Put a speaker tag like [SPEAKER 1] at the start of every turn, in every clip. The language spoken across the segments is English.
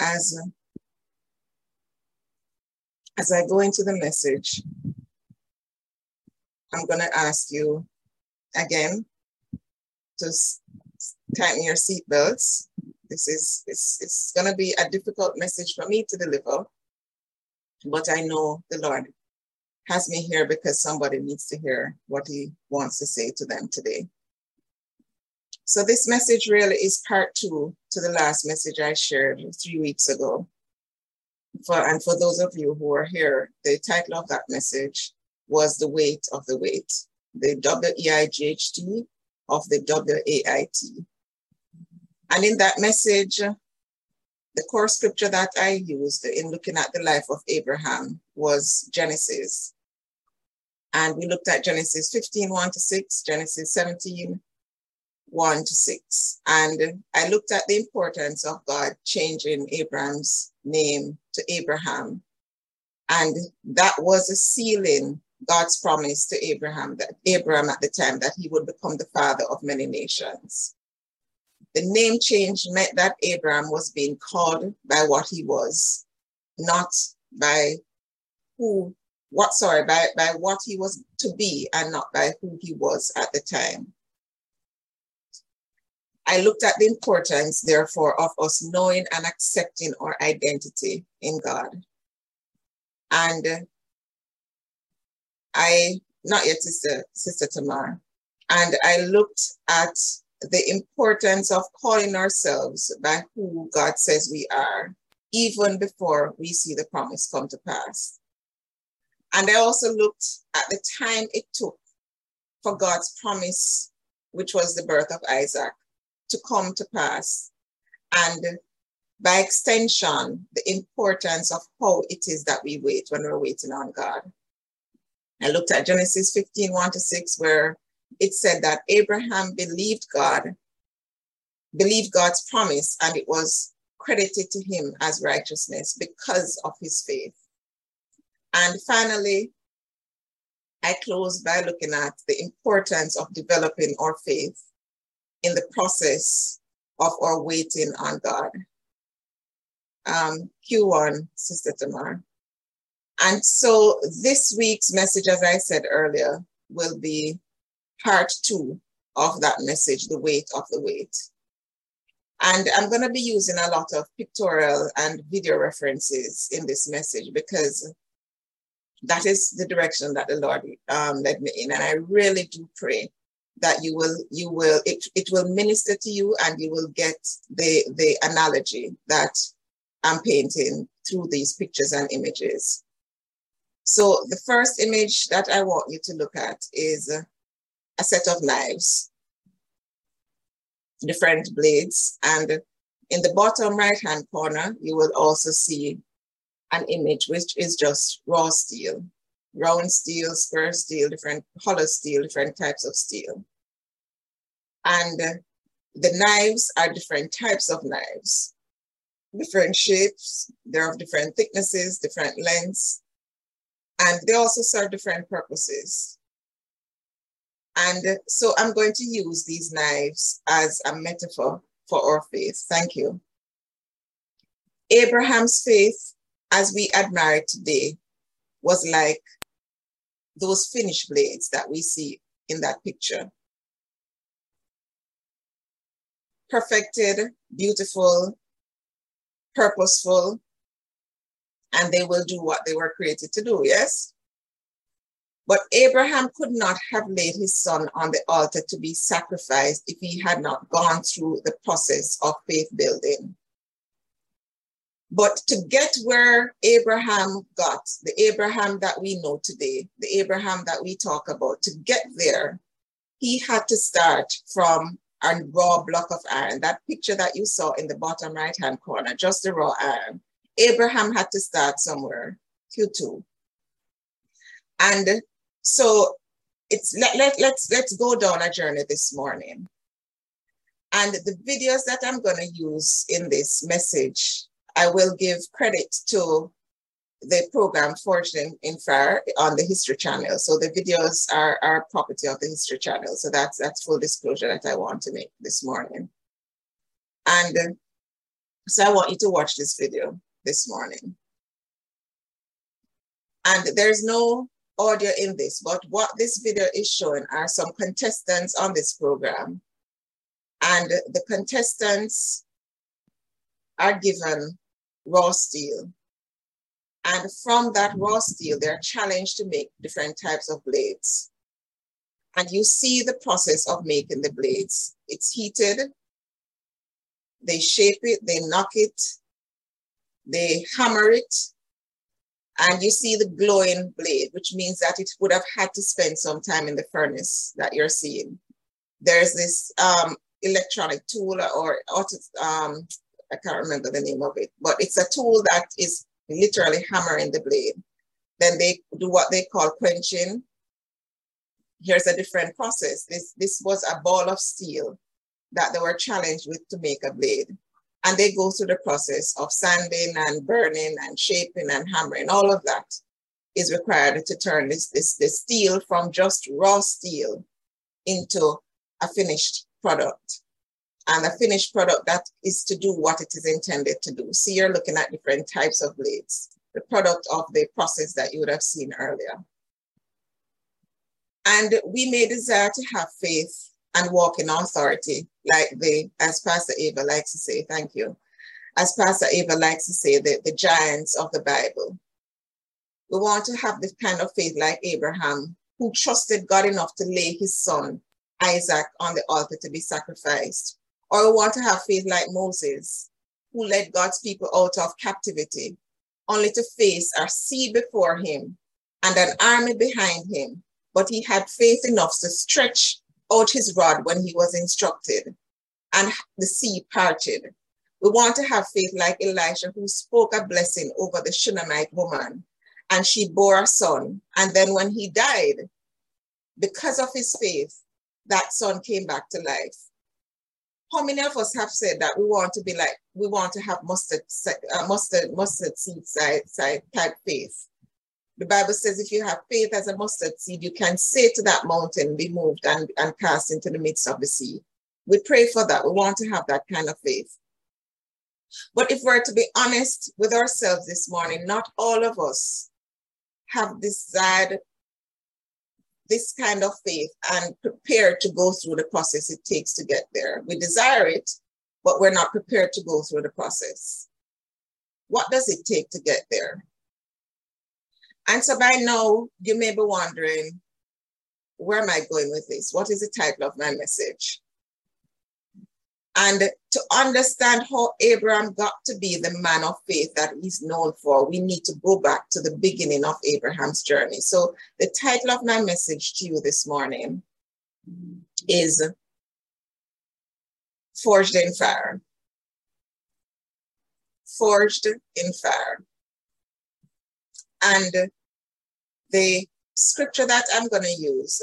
[SPEAKER 1] as, as I go into the message, I'm going to ask you again to tighten your seatbelts. This is it's, it's going to be a difficult message for me to deliver, but I know the Lord has me here because somebody needs to hear what He wants to say to them today. So this message really is part two to the last message I shared three weeks ago. For, and for those of you who are here, the title of that message was The Weight of the Weight, the W-E-I-G-H-T of the W-A-I-T. And in that message, the core scripture that I used in looking at the life of Abraham was Genesis. And we looked at Genesis 15, 1 to 6, Genesis 17, 1 to 6. And I looked at the importance of God changing Abram's name to Abraham. And that was a sealing God's promise to Abraham that Abraham at the time that he would become the father of many nations. The name change meant that Abraham was being called by what he was, not by who, what, sorry, by, by what he was to be and not by who he was at the time. I looked at the importance, therefore, of us knowing and accepting our identity in God. And I, not yet, Sister, Sister Tamar, and I looked at the importance of calling ourselves by who God says we are, even before we see the promise come to pass. And I also looked at the time it took for God's promise, which was the birth of Isaac, to come to pass. And by extension, the importance of how it is that we wait when we're waiting on God. I looked at Genesis 15, 1 to 6, where it said that Abraham believed God, believed God's promise, and it was credited to him as righteousness because of his faith. And finally, I close by looking at the importance of developing our faith in the process of our waiting on God. Um, Q1, Sister Tamar. And so this week's message, as I said earlier, will be part two of that message, the weight of the weight. And I'm going to be using a lot of pictorial and video references in this message because that is the direction that the Lord um, led me in. And I really do pray that you will you will it, it will minister to you and you will get the the analogy that i'm painting through these pictures and images. So the first image that i want you to look at is a set of knives different blades and in the bottom right hand corner you will also see an image which is just raw steel round steel, square steel, different hollow steel, different types of steel. And the knives are different types of knives, different shapes, they're of different thicknesses, different lengths, and they also serve different purposes. And so I'm going to use these knives as a metaphor for our faith. Thank you. Abraham's faith, as we admire it today, was like those finished blades that we see in that picture. Perfected, beautiful, purposeful, and they will do what they were created to do, yes? But Abraham could not have laid his son on the altar to be sacrificed if he had not gone through the process of faith building. But to get where Abraham got, the Abraham that we know today, the Abraham that we talk about, to get there, he had to start from a raw block of iron. That picture that you saw in the bottom right hand corner, just the raw iron. Abraham had to start somewhere, Q2. And so it's let, let, let's let's go down a journey this morning. And the videos that I'm going to use in this message I will give credit to the program Forged in, Fire on the History Channel. So the videos are, are property of the History Channel. So that's that's full disclosure that I want to make this morning. And uh, So I want you to watch this video this morning. And there's no audio in this, but what this video is showing are some contestants on this program. And the contestants are given raw steel. And from that raw steel, they're challenged to make different types of blades. And you see the process of making the blades. It's heated, they shape it, they knock it, they hammer it, and you see the glowing blade, which means that it would have had to spend some time in the furnace that you're seeing. There's this um, electronic tool or um, I can't remember the name of it, but it's a tool that is literally hammering the blade. Then they do what they call quenching. Here's a different process. This, this was a ball of steel that they were challenged with to make a blade. And they go through the process of sanding and burning and shaping and hammering. All of that is required to turn this, this, this steel from just raw steel into a finished product. And a finished product that is to do what it is intended to do. See, you're looking at different types of blades, the product of the process that you would have seen earlier. And we may desire to have faith and walk in authority, like the, as Pastor Ava likes to say, thank you. As Pastor Ava likes to say, the, the giants of the Bible. We want to have this kind of faith like Abraham, who trusted God enough to lay his son, Isaac, on the altar to be sacrificed. Or we want to have faith like Moses, who led God's people out of captivity, only to face or see before him and an army behind him. But he had faith enough to stretch out his rod when he was instructed, and the sea parted. We want to have faith like Elisha, who spoke a blessing over the Shunammite woman, and she bore a son. And then when he died, because of his faith, that son came back to life. Many of us have said that we want to be like, we want to have mustard, uh, mustard, mustard seed side, side type faith? the Bible says if you have faith as a mustard seed, you can say to that mountain, be moved and, and cast into the midst of the sea. We pray for that. We want to have that kind of faith. But if we're to be honest with ourselves this morning, not all of us have desired this kind of faith and prepared to go through the process it takes to get there. We desire it, but we're not prepared to go through the process. What does it take to get there? And so by now, you may be wondering, where am I going with this? What is the title of my message? And to understand how Abraham got to be the man of faith that he's known for, we need to go back to the beginning of Abraham's journey. So, the title of my message to you this morning is Forged in Fire. Forged in Fire. And the scripture that I'm going to use,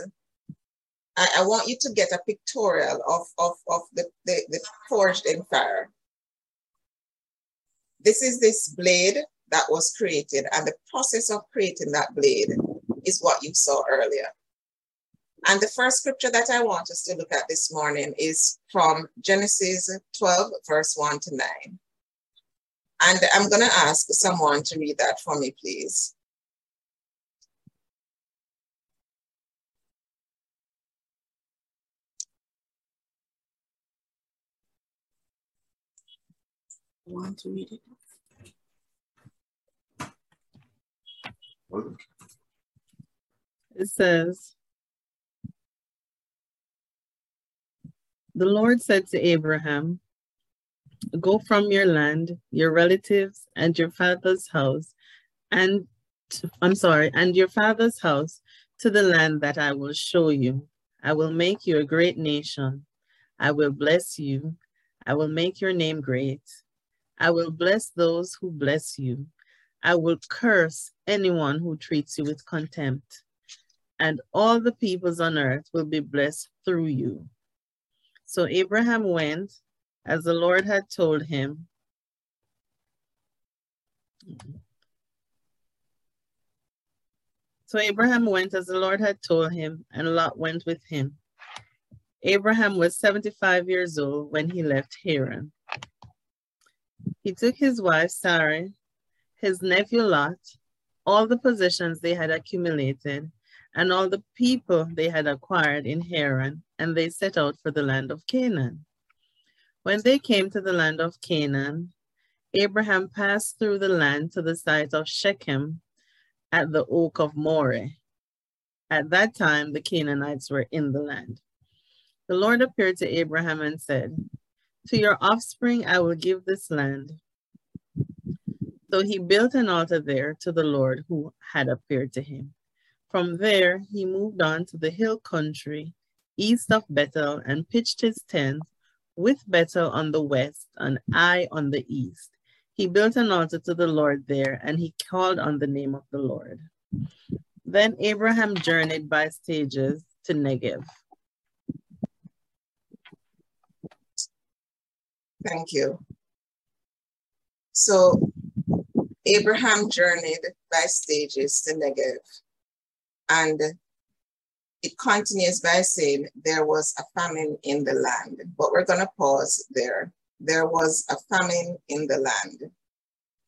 [SPEAKER 1] I, I, want you to get a pictorial of, of, of the, the, the forged in fire. This is this blade that was created, and the process of creating that blade is what you saw earlier. And the first scripture that I want us to look at this morning is from Genesis 12, verse 1 to 9. And I'm going to ask someone to read that for me, please. Want to read it?
[SPEAKER 2] It says, The Lord said to Abraham, Go from your land, your relatives, and your father's house, and I'm sorry, and your father's house to the land that I will show you. I will make you a great nation. I will bless you. I will make your name great. I will bless those who bless you. I will curse anyone who treats you with contempt. And all the peoples on earth will be blessed through you. So Abraham went as the Lord had told him. So Abraham went as the Lord had told him, and Lot went with him. Abraham was 75 years old when he left Haran. He took his wife Sarai, his nephew Lot, all the possessions they had accumulated, and all the people they had acquired in Haran, and they set out for the land of Canaan. When they came to the land of Canaan, Abraham passed through the land to the site of Shechem at the oak of Moreh. At that time, the Canaanites were in the land. The Lord appeared to Abraham and said, To your offspring I will give this land. So he built an altar there to the Lord who had appeared to him. From there, he moved on to the hill country east of Bethel and pitched his tent with Bethel on the west and Ai on the east. He built an altar to the Lord there, and he called on the name of the Lord. Then Abraham journeyed by stages to Negev.
[SPEAKER 1] Thank you. So Abraham journeyed by stages to Negev, and it continues by saying there was a famine in the land. But we're going to pause there there was a famine in the land.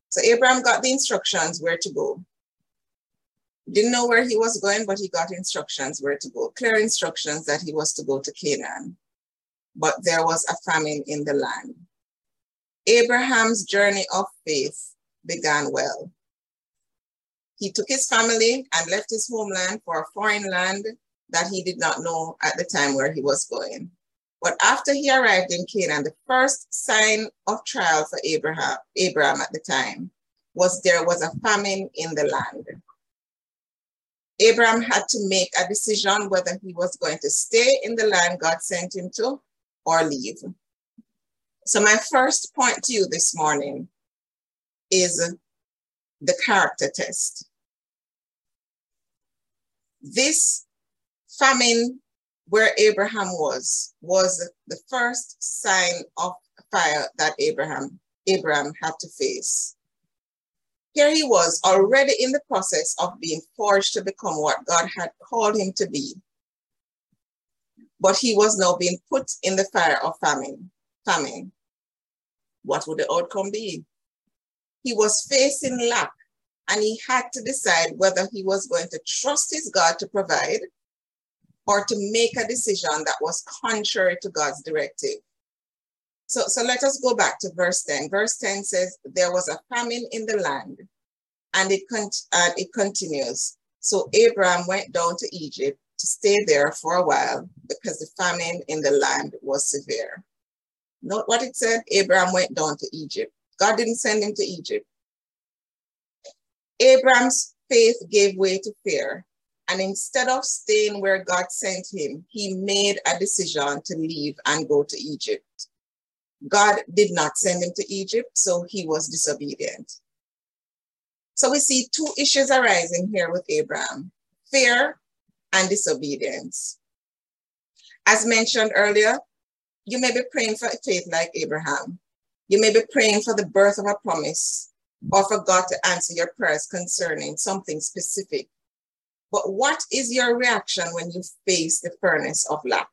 [SPEAKER 1] So Abraham got the instructions where to go. Didn't know where he was going, but he got instructions where to go, clear instructions that he was to go to Canaan. But there was a famine in the land. Abraham's journey of faith began well. He took his family and left his homeland for a foreign land that he did not know at the time where he was going. But after he arrived in Canaan, the first sign of trial for Abraham, Abraham at the time was there was a famine in the land. Abraham had to make a decision whether he was going to stay in the land God sent him to or leave. So, my first point to you this morning is the character test. This famine where Abraham was, was the first sign of fire that Abraham, Abraham had to face. Here he was already in the process of being forged to become what God had called him to be. But he was now being put in the fire of famine. Famine. What would the outcome be? He was facing lack and he had to decide whether he was going to trust his God to provide or to make a decision that was contrary to God's directive. So, so let us go back to verse 10. Verse 10 says, There was a famine in the land, and it, con- and it continues. So Abraham went down to Egypt to stay there for a while because the famine in the land was severe. Note what it said Abraham went down to Egypt. God didn't send him to Egypt. Abraham's faith gave way to fear and instead of staying where God sent him, he made a decision to leave and go to Egypt. God did not send him to Egypt, so he was disobedient. So we see two issues arising here with Abraham fear and disobedience. As mentioned earlier, you may be praying for a faith like Abraham. You may be praying for the birth of a promise or for God to answer your prayers concerning something specific but what is your reaction when you face the furnace of lack?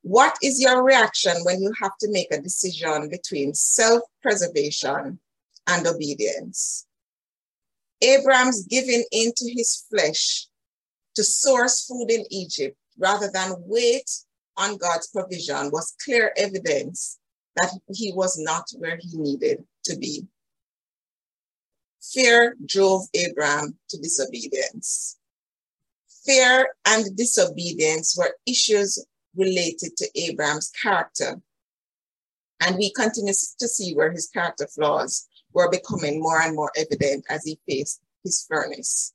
[SPEAKER 1] What is your reaction when you have to make a decision between self preservation and obedience? Abraham's giving into his flesh to source food in Egypt rather than wait on God's provision was clear evidence that he was not where he needed to be. Fear drove Abraham to disobedience. Fear and disobedience were issues related to Abraham's character. And we continue to see where his character flaws were becoming more and more evident as he faced his furnace.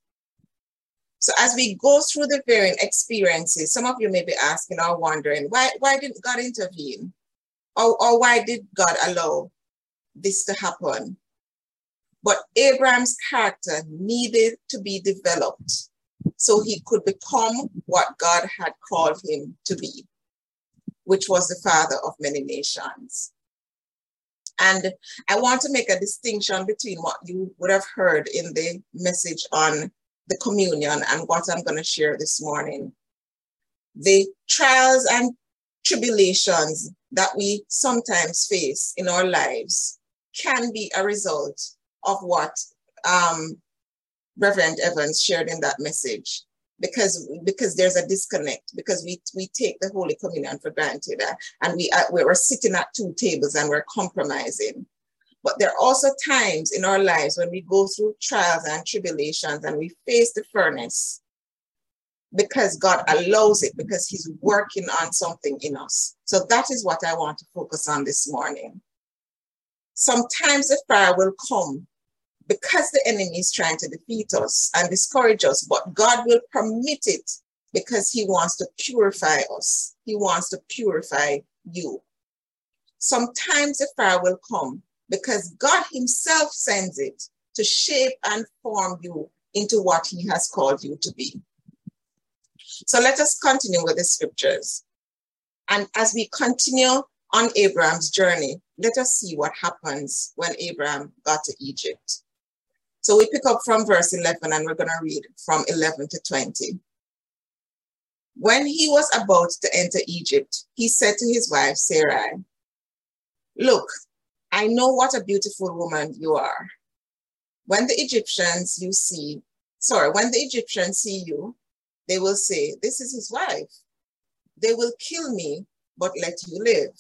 [SPEAKER 1] So as we go through the varying experiences, some of you may be asking or wondering, why, why didn't God intervene? Or, or why did God allow this to happen? But Abraham's character needed to be developed so he could become what God had called him to be, which was the father of many nations. And I want to make a distinction between what you would have heard in the message on the communion and what I'm going to share this morning. The trials and tribulations that we sometimes face in our lives can be a result of what um, Reverend Evans shared in that message because because there's a disconnect because we we take the Holy Communion for granted uh, and we uh, we're sitting at two tables and we're compromising. But there are also times in our lives when we go through trials and tribulations and we face the furnace because God allows it because He's working on something in us. So that is what I want to focus on this morning. Sometimes the fire will come because the enemy is trying to defeat us and discourage us, but God will permit it because He wants to purify us. He wants to purify you. Sometimes the fire will come because God Himself sends it to shape and form you into what He has called you to be. So let us continue with the scriptures. And as we continue on Abraham's journey, let us see what happens when Abraham got to Egypt. So we pick up from verse 11 and we're going to read from 11 to 20. When he was about to enter Egypt, he said to his wife Sarai, Look, I know what a beautiful woman you are. When the Egyptians you see, sorry, when the Egyptians see you, they will say, This is his wife. They will kill me, but let you live.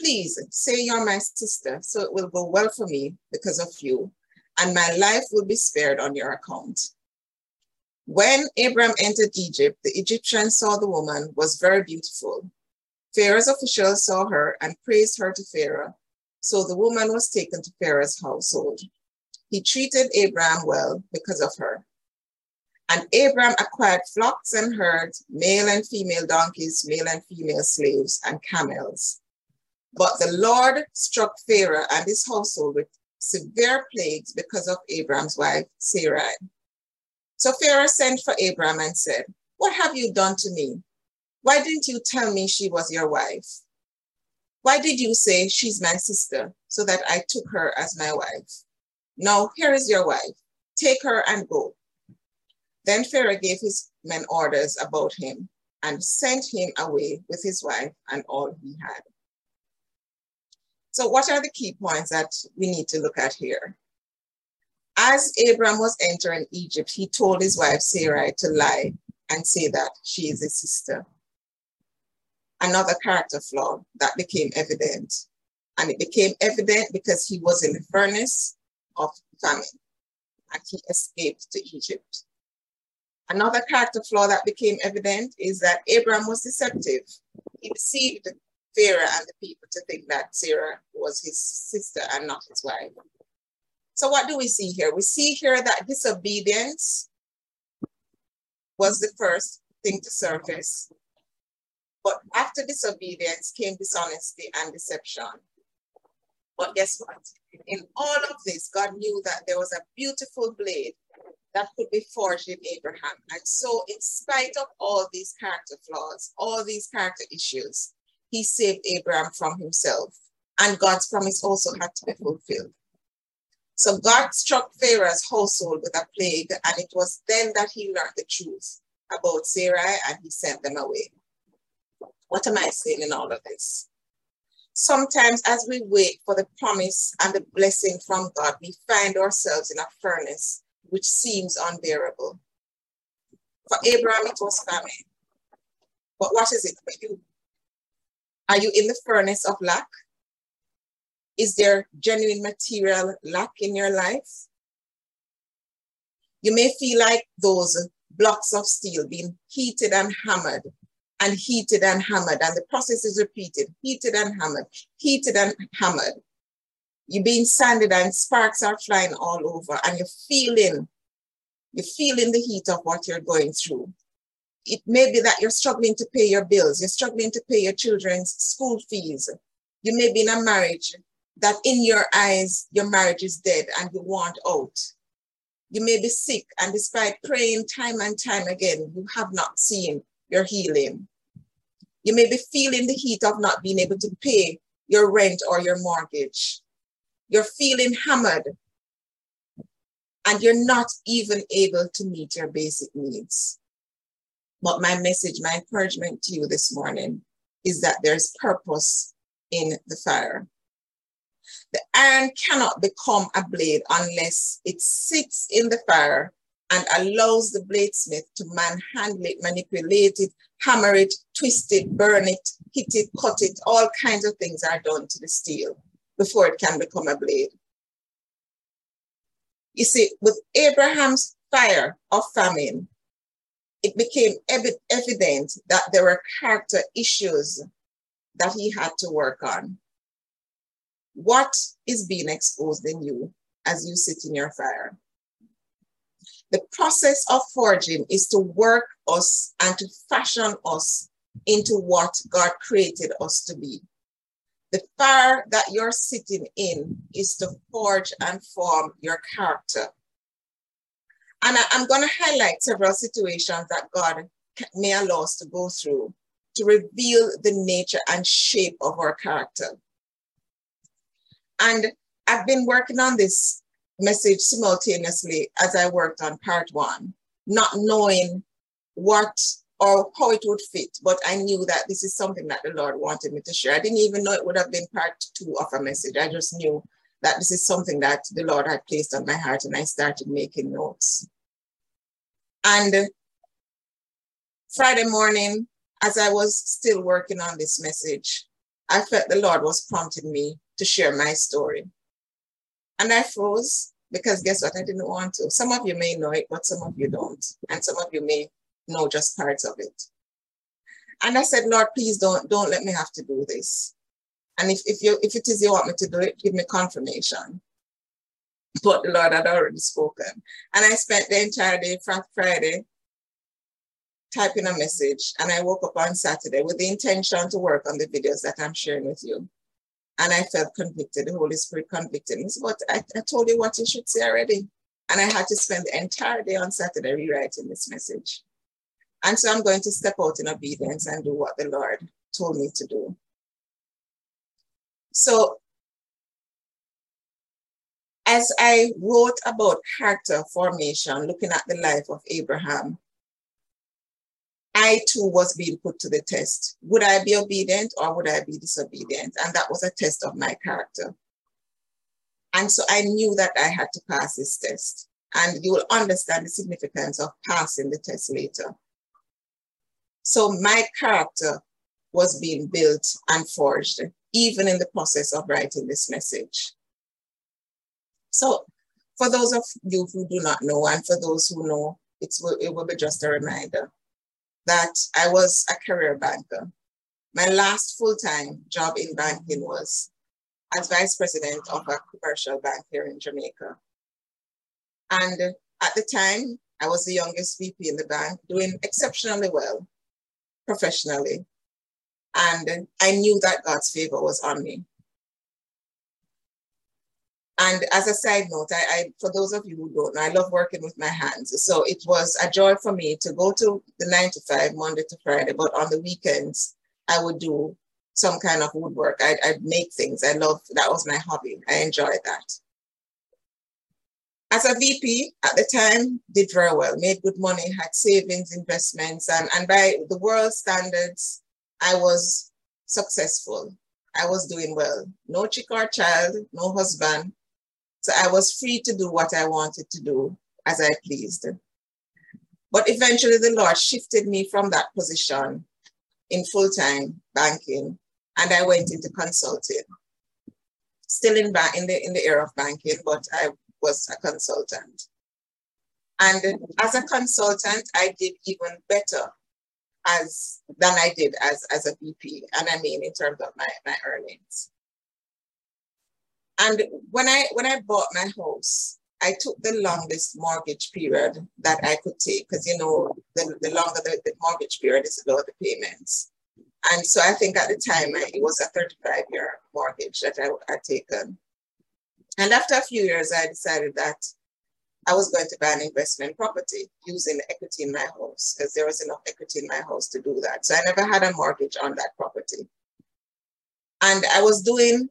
[SPEAKER 1] Please say you're my sister, so it will go well for me because of you, and my life will be spared on your account. When Abram entered Egypt, the Egyptians saw the woman was very beautiful. Pharaoh's officials saw her and praised her to Pharaoh. So the woman was taken to Pharaoh's household. He treated Abram well because of her. And Abram acquired flocks and herds, male and female donkeys, male and female slaves, and camels. But the Lord struck Pharaoh and his household with severe plagues because of Abram's wife, Sarai. So Pharaoh sent for Abram and said, What have you done to me? Why didn't you tell me she was your wife? Why did you say she's my sister so that I took her as my wife? Now, here is your wife. Take her and go. Then Pharaoh gave his men orders about him and sent him away with his wife and all he had. So, what are the key points that we need to look at here? As Abram was entering Egypt, he told his wife Sarai to lie and say that she is his sister. Another character flaw that became evident. And it became evident because he was in the furnace of famine and he escaped to Egypt. Another character flaw that became evident is that Abraham was deceptive. He deceived Pharaoh and the people to think that Sarah was his sister and not his wife. So what do we see here? We see here that disobedience was the first thing to surface. But after disobedience came dishonesty and deception. But guess what? In all of this, God knew that there was a beautiful blade that could be forged in Abraham. And so, in spite of all these character flaws, all these character issues, he saved Abraham from himself. And God's promise also had to be fulfilled. So God struck Pharaoh's household with a plague, and it was then that he learned the truth about Sarai and he sent them away. What am I saying in all of this? Sometimes, as we wait for the promise and the blessing from God, we find ourselves in a furnace which seems unbearable. For Abraham, it was famine. But what is it for you? Are you in the furnace of lack? Is there genuine material lack in your life? You may feel like those blocks of steel being heated and hammered and heated and hammered, and the process is repeated heated and hammered, heated and hammered. You're being sanded and sparks are flying all over, and you're feeling, you're feeling the heat of what you're going through. It may be that you're struggling to pay your bills, you're struggling to pay your children's school fees. You may be in a marriage that in your eyes, your marriage is dead and you want out. You may be sick, and despite praying time and time again, you have not seen your healing. You may be feeling the heat of not being able to pay your rent or your mortgage. You're feeling hammered and you're not even able to meet your basic needs. But my message, my encouragement to you this morning is that there's purpose in the fire. The iron cannot become a blade unless it sits in the fire and allows the bladesmith to manhandle it, manipulate it, hammer it, twist it, burn it, hit it, cut it. All kinds of things are done to the steel before it can become a blade. You see, with Abraham's fire of famine, it became evident that there were character issues that he had to work on. What is being exposed in you as you sit in your fire? The process of forging is to work us and to fashion us into what God created us to be. The fire that you're sitting in is to forge and form your character. And I, am going to highlight several situations that God may allow us to go through to reveal the nature and shape of our character. And I've been working on this message simultaneously as I worked on part one, not knowing what or how it would fit, but I knew that this is something that the Lord wanted me to share. I didn't even know it would have been part two of a message. I just knew that this is something that the Lord had placed on my heart, and I started making notes. And Friday morning, as I was still working on this message, I felt the Lord was prompting me to share my story. And I froze because guess what? I didn't want to. Some of you may know it, but some of you don't. And some of you may know just parts of it. And I said, Lord, please don't, don't let me have to do this. And if, if you if it is you want me to do it, give me confirmation. But the Lord had already spoken. And I spent the entire day Friday typing a message. And I woke up on Saturday with the intention to work on the videos that I'm sharing with you. And I felt convicted. The Holy Spirit convicted me. But I, I told you what you should say already. And I had to spend the entire day on Saturday rewriting this message. And so I'm going to step out in obedience and do what the Lord told me to do. So, as I wrote about character formation, looking at the life of Abraham, I too was being put to the test. Would I be obedient or would I be disobedient? And that was a test of my character. And so I knew that I had to pass this test. And you will understand the significance of passing the test later. So my character was being built and forged, even in the process of writing this message. So for those of you who do not know, and for those who know, it's, it will be just a reminder that I was a career banker. My last full-time job in banking was as vice president of a commercial bank here in Jamaica. And at the time, I was the youngest VP in the bank, doing exceptionally well professionally. And I knew that God's favor was on me. And as a side note, I, I, for those of you who don't know, I love working with my hands. So it was a joy for me to go to the nine to five, Monday to Friday, but on the weekends, I would do some kind of woodwork. I'd, I'd make things. I love, that was my hobby. I enjoyed that. As a VP at the time, did very well, made good money, had savings, investments, and, and by the world standards, I was successful. I was doing well. No chick or child, no husband, so I was free to do what I wanted to do as I pleased. But eventually the Lord shifted me from that position in full-time banking and I went into consulting. Still in, ba- in, the, in the era of banking, but I was a consultant. And as a consultant, I did even better as than I did as, as a VP. And I mean in terms of my, my earnings. And when I when I bought my house, I took the longest mortgage period that I could take because you know the, the longer the, the mortgage period is, the lower the payments. And so I think at the time it was a 35 year mortgage that I had taken. And after a few years, I decided that I was going to buy an investment property using equity in my house because there was enough equity in my house to do that. So I never had a mortgage on that property. And I was doing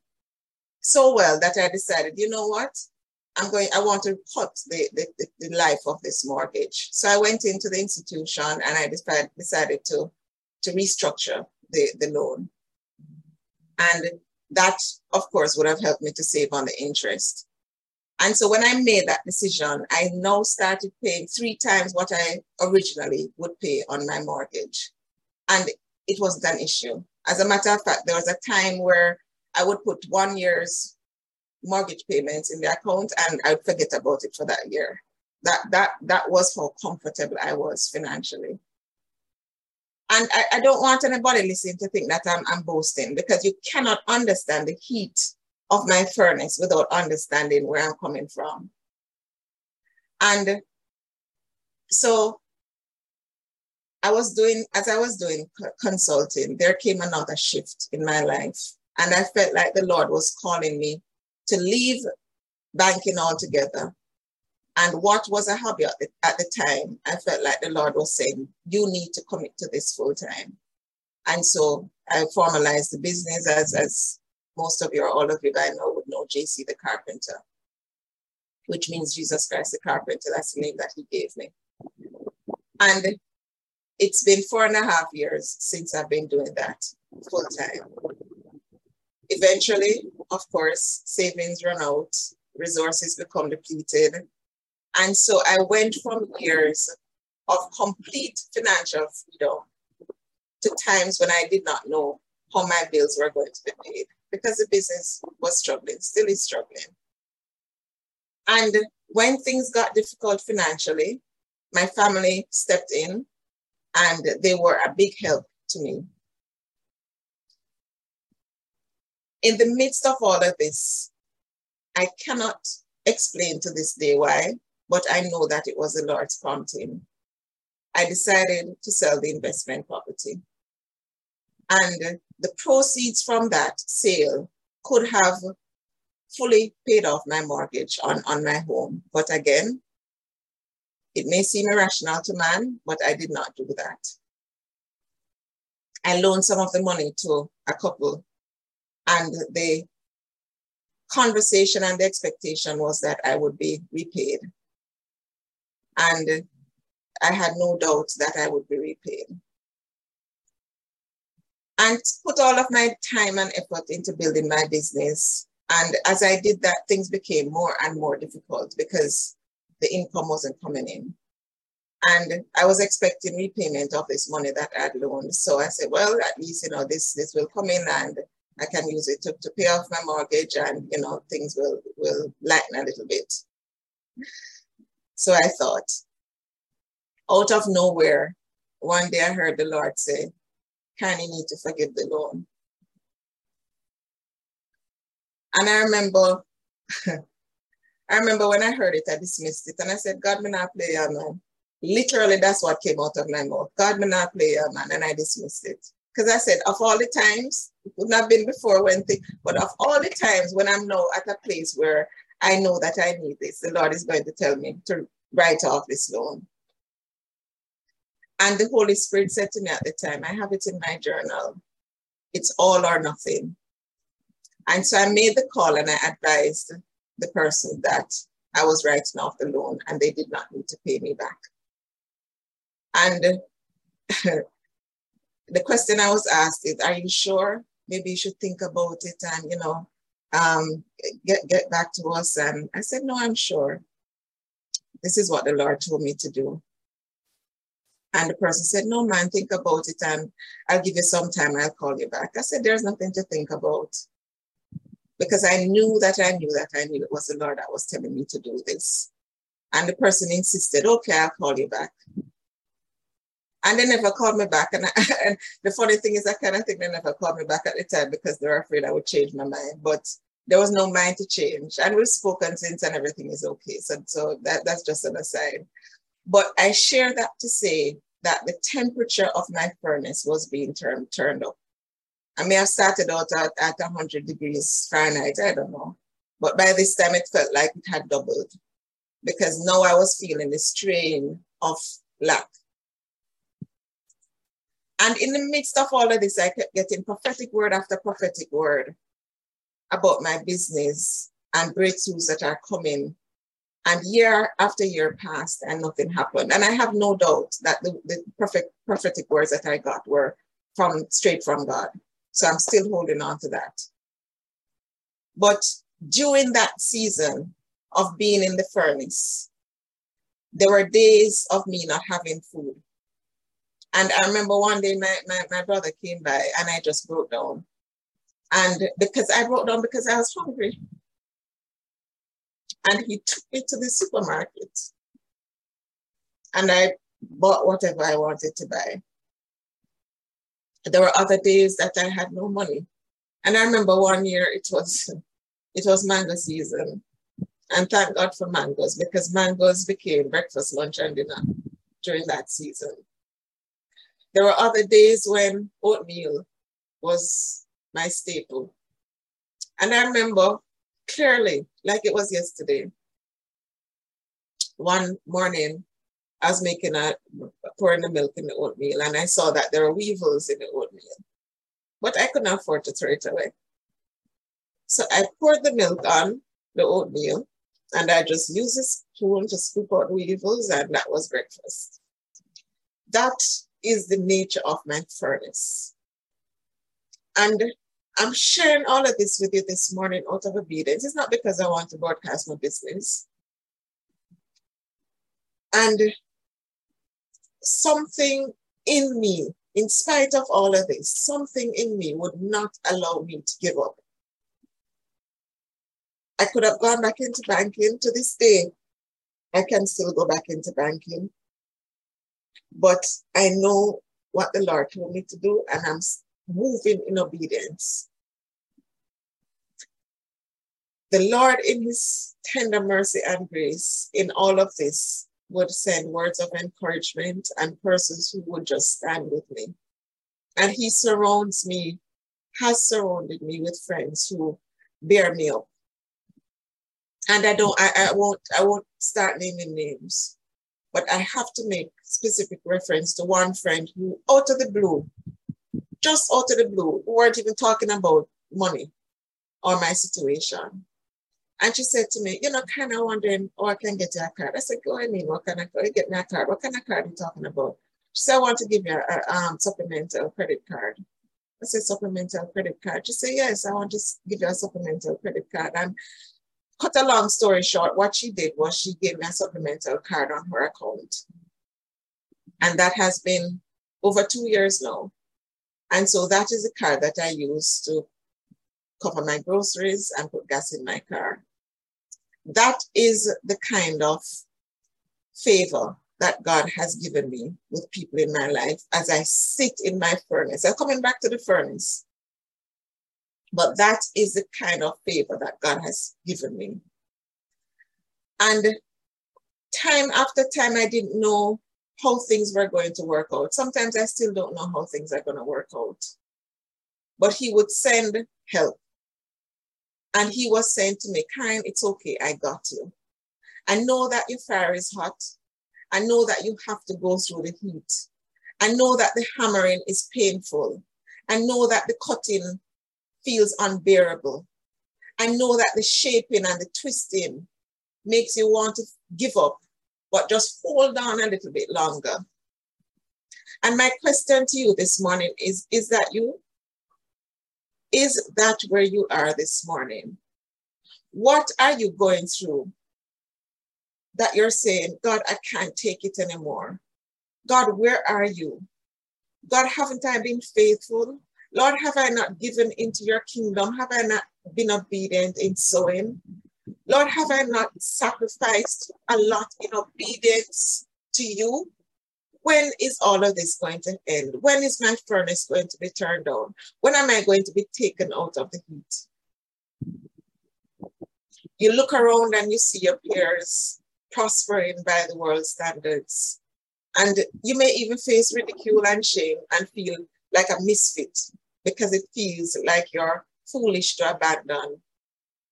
[SPEAKER 1] so well that I decided, you know what? I'm going, I want to cut the, the, the life of this mortgage. So I went into the institution and I decided, decided to, to restructure the, the loan. And that, of course, would have helped me to save on the interest. And so when I made that decision, I now started paying three times what I originally would pay on my mortgage. And it wasn't an issue. As a matter of fact, there was a time where I would put one year's mortgage payments in the account and I'd forget about it for that year. That that that was how comfortable I was financially. And I, I don't want anybody listening to think that I'm, I'm boasting because you cannot understand the heat of my furnace without understanding where I'm coming from. And so I was doing, as I was doing consulting, there came another shift in my life. And I felt like the Lord was calling me to leave banking altogether. And what was a hobby at the, at the time, I felt like the Lord was saying, you need to commit to this full time. And so I formalized the business as, as most of you or all of you I know would know JC the Carpenter, which means Jesus Christ the Carpenter. That's the name that he gave me. And it's been four and a half years since I've been doing that full time. Eventually, of course, savings run out, resources become depleted. And so I went from years of complete financial freedom to times when I did not know how my bills were going to be paid because the business was struggling, still is struggling. And when things got difficult financially, my family stepped in and they were a big help to me. In the midst of all of this, I cannot explain to this day why, but I know that it was the Lord's prompting. I decided to sell the investment property. And the proceeds from that sale could have fully paid off my mortgage on, on my home. But again, it may seem irrational to man, but I did not do that. I loaned some of the money to a couple, and the conversation and the expectation was that I would be repaid. And I had no doubt that I would be repaid and put all of my time and effort into building my business. And as I did that, things became more and more difficult because the income wasn't coming in. And I was expecting repayment of this money that I had loaned. So I said, well, at least, you know, this, this will come in and I can use it to, to pay off my mortgage and, you know, things will, will lighten a little bit. So I thought, out of nowhere, one day I heard the Lord say, of need to forgive the loan. And I remember, I remember when I heard it, I dismissed it and I said, God, me not play your man. Literally, that's what came out of my mouth. God, me not play your man. And I dismissed it. Because I said, of all the times, it would not have been before when, but of all the times when I'm now at a place where I know that I need this, the Lord is going to tell me to write off this loan. And the Holy Spirit said to me at the time, I have it in my journal. It's all or nothing. And so I made the call and I advised the person that I was writing off the loan and they did not need to pay me back. And the question I was asked is, are you sure? Maybe you should think about it and, you know, um, get, get back to us. And I said, no, I'm sure. This is what the Lord told me to do. And the person said, No, man, think about it and I'll give you some time, I'll call you back. I said, There's nothing to think about. Because I knew that I knew that I knew it was the Lord that was telling me to do this. And the person insisted, Okay, I'll call you back. And they never called me back. And, I, and the funny thing is, I kind of think they never called me back at the time because they were afraid I would change my mind. But there was no mind to change. And we've spoken since and everything is okay. So, so that, that's just an aside. But I share that to say that the temperature of my furnace was being turned, turned up. I may have started out at, at 100 degrees Fahrenheit, I don't know. But by this time, it felt like it had doubled because now I was feeling the strain of lack. And in the midst of all of this, I kept getting prophetic word after prophetic word about my business and breakthroughs that are coming and year after year passed and nothing happened. And I have no doubt that the, the perfect prophetic words that I got were from straight from God. So I'm still holding on to that. But during that season of being in the furnace, there were days of me not having food. And I remember one day my, my, my brother came by and I just broke down. And because I broke down because I was hungry. And he took me to the supermarket. And I bought whatever I wanted to buy. There were other days that I had no money. And I remember one year it was it was mango season. And thank God for mangoes because mangoes became breakfast, lunch, and dinner during that season. There were other days when oatmeal was my staple. And I remember clearly, like it was yesterday, one morning I was making a pouring the milk in the oatmeal and I saw that there were weevils in the oatmeal. But I couldn't afford to throw it away. So I poured the milk on the oatmeal and I just used a spoon to scoop out weevils, and that was breakfast. That is the nature of my furnace. And I'm sharing all of this with you this morning out of obedience. It's not because I want to broadcast my business. And something in me, in spite of all of this, something in me would not allow me to give up. I could have gone back into banking to this day. I can still go back into banking. But I know what the Lord told me to do, and I'm moving in obedience. The Lord, in His tender mercy and grace, in all of this, would send words of encouragement and persons who would just stand with me. And He surrounds me, has surrounded me with friends who bear me up and I don't, I, I won't, I won't start naming names, but I have to make specific reference to one friend who, out of the blue, just out of the blue, we weren't even talking about money or my situation. And she said to me, you know, kind of wondering, oh, I can get you a card. I said, go I mean, what kind of card? Get me a card. What kind of card are you talking about? She said, I want to give you a, a um, supplemental credit card. I said, supplemental credit card. She said, yes, I want to give you a supplemental credit card. And cut a long story short, what she did was she gave me a supplemental card on her account. And that has been over two years now. And so that is the card that I use to cover my groceries and put gas in my car. That is the kind of favor that God has given me with people in my life as I sit in my furnace. I'm coming back to the furnace. But that is the kind of favor that God has given me. And time after time, I didn't know how things were going to work out. Sometimes I still don't know how things are going to work out. But He would send help. And He was saying to me, Karen, it's okay, I got you. I know that your fire is hot. I know that you have to go through the heat. I know that the hammering is painful. I know that the cutting feels unbearable. I know that the shaping and the twisting makes you want to give up, but just hold on a little bit longer. And my question to you this morning is Is that you? Is that where you are this morning? What are you going through that you're saying, God, I can't take it anymore? God, where are you? God, haven't I been faithful? Lord, have I not given into your kingdom? Have I not been obedient in sowing? Lord, have I not sacrificed a lot in obedience to you? When is all of this going to end? When is my furnace going to be turned on? When am I going to be taken out of the heat? You look around and you see your peers prospering by the world standards. And you may even face ridicule and shame and feel like a misfit because it feels like you're foolish to abandon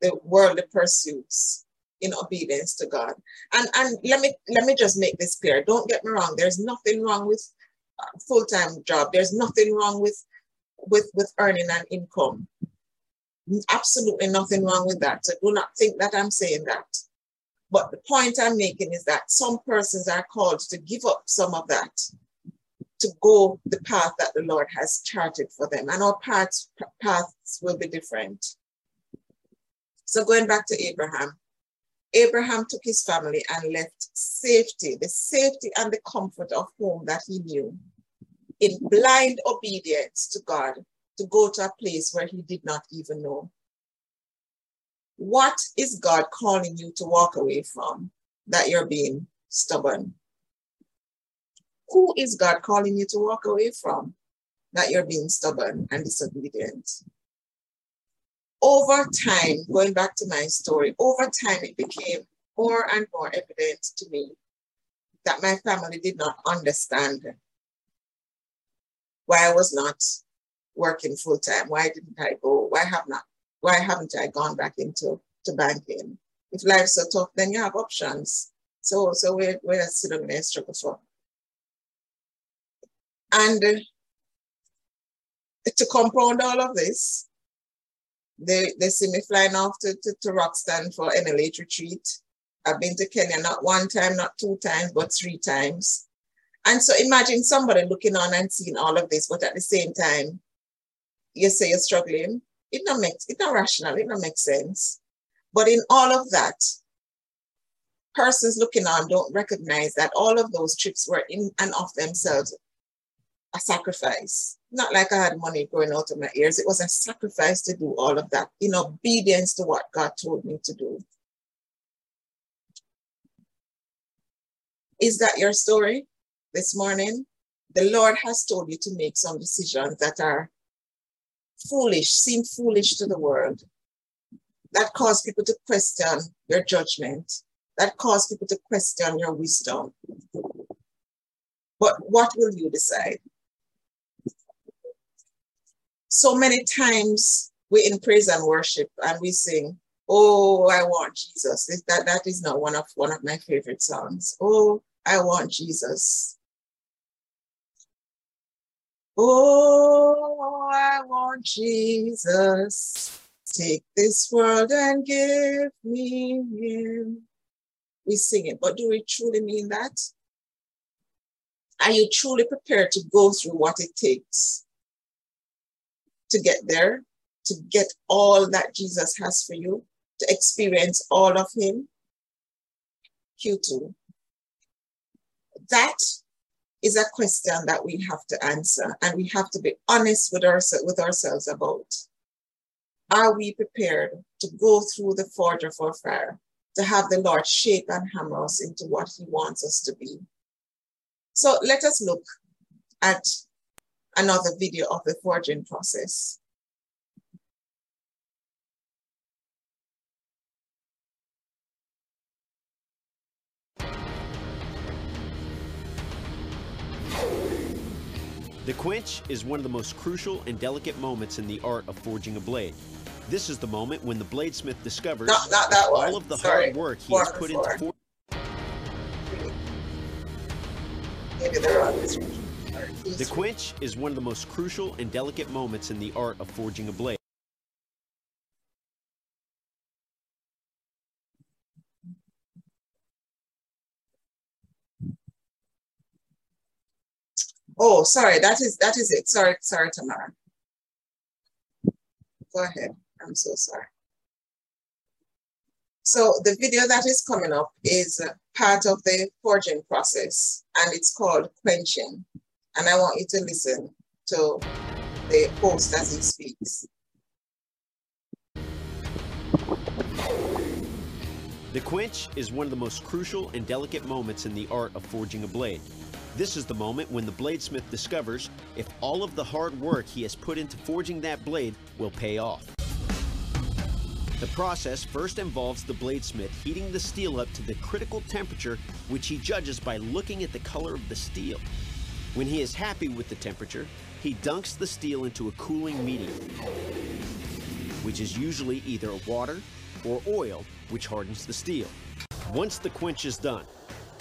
[SPEAKER 1] the worldly pursuits in obedience to God. And and let me let me just make this clear. Don't get me wrong. There's nothing wrong with a full-time job. There's nothing wrong with with with earning an income. Absolutely nothing wrong with that. So do not think that I'm saying that. But the point I'm making is that some persons are called to give up some of that to go the path that the Lord has charted for them. And our paths, paths will be different. So going back to Abraham, Abraham took his family and left safety, the safety and the comfort of home that he knew, in blind obedience to God to go to a place where he did not even know. What is God calling you to walk away from that you're being stubborn? Who is God calling you to walk away from that you're being stubborn and disobedient? Over time, going back to my story, over time it became more and more evident to me that my family did not understand why I was not working full time. Why didn't I go? Why have not? Why haven't I gone back into to banking? If life's so tough, then you have options. So so we're still in a struggle for. And to compound all of this, they they see me flying off to, to, to Roxton for NLH retreat. I've been to Kenya not one time, not two times, but three times. And so imagine somebody looking on and seeing all of this, but at the same time, you say you're struggling. It not makes it not rational, it not make sense. But in all of that, persons looking on don't recognize that all of those trips were in and of themselves a sacrifice. Not like I had money going out of my ears. It was a sacrifice to do all of that in obedience to what God told me to do. Is that your story this morning? The Lord has told you to make some decisions that are foolish, seem foolish to the world, that cause people to question your judgment, that cause people to question your wisdom. But what will you decide? So many times we in praise and worship and we sing, Oh, I want Jesus. That, that is not one of one of my favorite songs. Oh, I want Jesus. Oh, I want Jesus. Take this world and give me him. We sing it, but do we truly mean that? Are you truly prepared to go through what it takes to get there, to get all that Jesus has for you, to experience all of him? Q2. That is a question that we have to answer and we have to be honest with, our, with ourselves about. Are we prepared to go through the forge of our fire, to have the Lord shape and hammer us into what he wants us to be? So let us look at another video of the forging process.
[SPEAKER 3] The quench is one of the most crucial and delicate moments in the art of forging a blade. This is the moment when the bladesmith discovers
[SPEAKER 1] not, not that
[SPEAKER 3] all of the
[SPEAKER 1] Sorry.
[SPEAKER 3] hard work he has put into forging. The quench is one of the most crucial and delicate moments in the art of forging a blade.
[SPEAKER 1] Oh, sorry, that is that is it. Sorry, sorry, Tamara. Go ahead. I'm so sorry. So the video that is coming up is part of the forging process and it's called quenching. And I want you to listen to the host as he speaks.
[SPEAKER 3] The quench is one of the most crucial and delicate moments in the art of forging a blade. This is the moment when the bladesmith discovers if all of the hard work he has put into forging that blade will pay off. The process first involves the bladesmith heating the steel up to the critical temperature which he judges by looking at the color of the steel. When he is happy with the temperature, he dunks the steel into a cooling medium, which is usually either water or oil, which hardens the steel. Once the quench is done,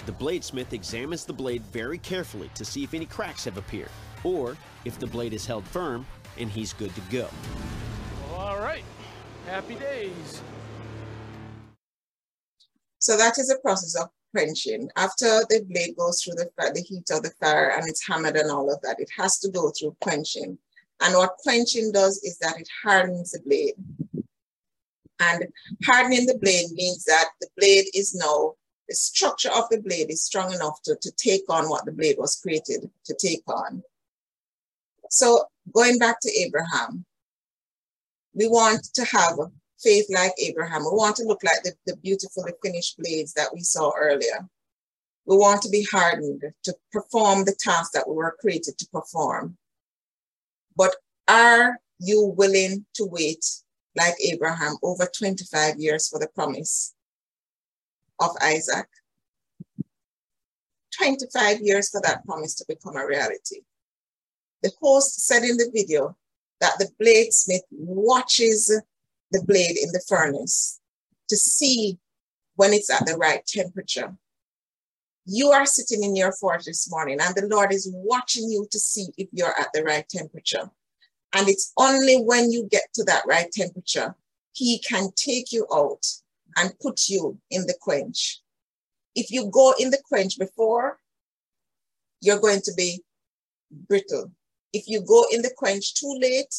[SPEAKER 3] the bladesmith examines the blade very carefully to see if any cracks have appeared, or if the blade is held firm and he's good to go.
[SPEAKER 4] All right, happy days.
[SPEAKER 1] So that is a process of quenching. After the blade goes through the, the heat of the fire and it's hammered and all of that, it has to go through quenching. And what quenching does is that it hardens the blade. And hardening the blade means that the blade is now, the structure of the blade is strong enough to, to take on what the blade was created to take on. So going back to Abraham, we want to have faith like Abraham. We want to look like the, the beautifully finished blades that we saw earlier. We want to be hardened to perform the task that we were created to perform. But are you willing to wait like Abraham over 25 years for the promise of Isaac? 25 years for that promise to become a reality. The host said in the video that the bladesmith watches the blade in the furnace to see when it's at the right temperature. You are sitting in your forge this morning, and the Lord is watching you to see if you're at the right temperature. And it's only when you get to that right temperature, He can take you out and put you in the quench. If you go in the quench before, you're going to be brittle. If you go in the quench too late,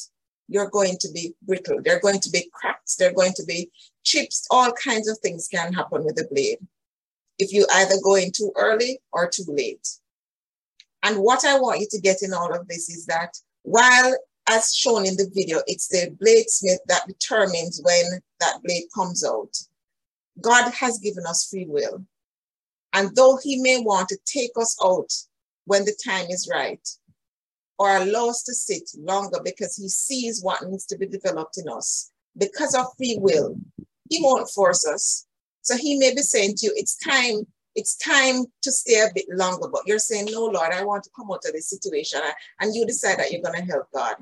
[SPEAKER 1] you're going to be brittle. There are going to be cracks. There are going to be chips. All kinds of things can happen with the blade if you either go in too early or too late. And what I want you to get in all of this is that while as shown in the video, it's the bladesmith that determines when that blade comes out. God has given us free will. And though he may want to take us out when the time is right, or allows to sit longer because he sees what needs to be developed in us, because of free will, he won't force us. So he may be saying to you, it's time, it's time to stay a bit longer, but you're saying, no, Lord, I want to come out of this situation. And you decide that you're going to help God.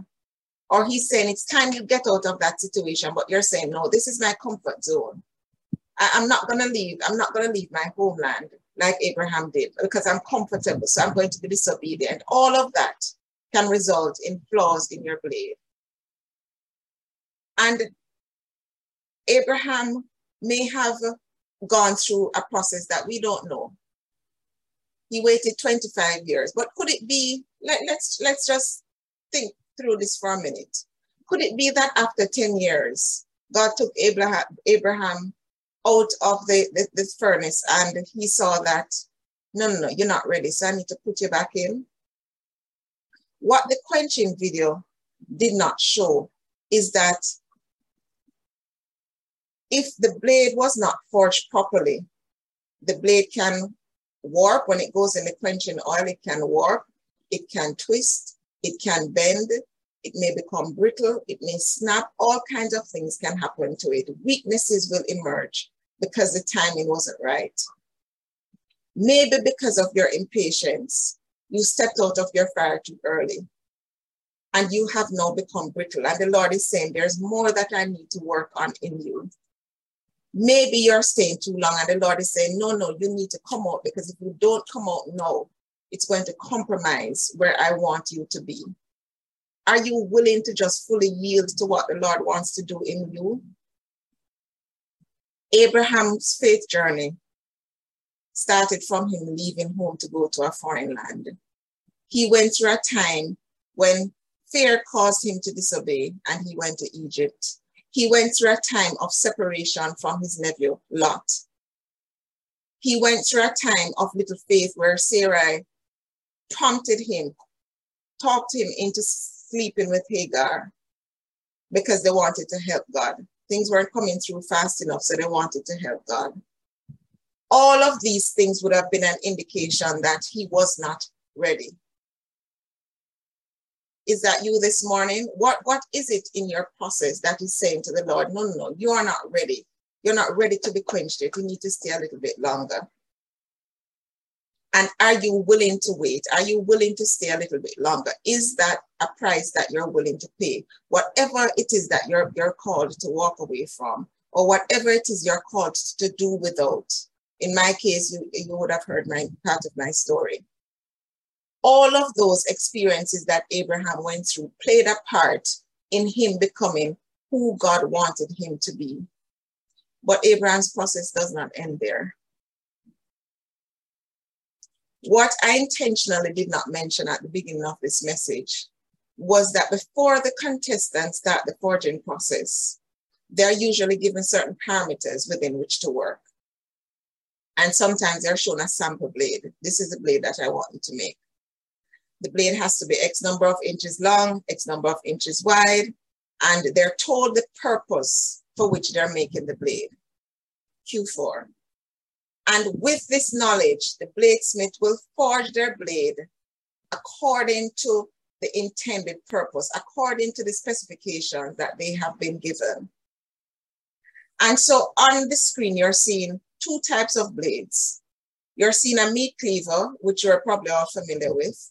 [SPEAKER 1] Or he's saying, it's time you get out of that situation, but you're saying, no, this is my comfort zone. I, am not going to leave. I'm not going to leave my homeland like Abraham did because I'm comfortable. So I'm going to be disobedient. All of that can result in flaws in your blade. And Abraham may have gone through a process that we don't know. He waited 25 years, but could it be, let, let's, let's just think through this for a minute. Could it be that after 10 years, God took Abraham, Abraham out of the, the, the furnace and he saw that, no, no, no, you're not ready. So I need to put you back in. What the quenching video did not show is that if the blade was not forged properly, the blade can warp when it goes in the quenching oil, it can warp, it can twist, it can bend, it may become brittle, it may snap, all kinds of things can happen to it. Weaknesses will emerge because the timing wasn't right. Maybe because of your impatience, you stepped out of your fire too early and you have now become brittle. And the Lord is saying, There's more that I need to work on in you. Maybe you're staying too long, and the Lord is saying, No, no, you need to come out because if you don't come out now, it's going to compromise where I want you to be. Are you willing to just fully yield to what the Lord wants to do in you? Abraham's faith journey started from him leaving home to go to a foreign land. He went through a time when fear caused him to disobey and he went to Egypt he went through a time of separation from his nephew, Lot. He went through a time of little faith where Sarai prompted him, talked him into sleeping with Hagar because they wanted to help God. Things weren't coming through fast enough, so they wanted to help God. All of these things would have been an indication that he was not ready is that you this morning? What what is it in your process that is saying to the Lord, no, no, no, you are not ready. You're not ready to be quenched yet. You need to stay a little bit longer. And are you willing to wait? Are you willing to stay a little bit longer? Is that a price that you're willing to pay? Whatever it is that you're, you're called to walk away from, or whatever it is you're called to do without. In my case, you, you would have heard my part of my story all of those experiences that Abraham went through played a part in him becoming who God wanted him to be. But Abraham's process does not end there. What I intentionally did not mention at the beginning of this message was that before the contestants start the forging process, they're usually given certain parameters within which to work. And sometimes they're shown a sample blade. This is the blade that I want to make. The blade has to be X number of inches long, X number of inches wide, and they're told the purpose for which they're making the blade. Q4. And with this knowledge, the bladesmith will forge their blade according to the intended purpose, according to the specifications that they have been given. And so on the screen, you're seeing two types of blades. You're seeing a meat cleaver, which you're probably all familiar with.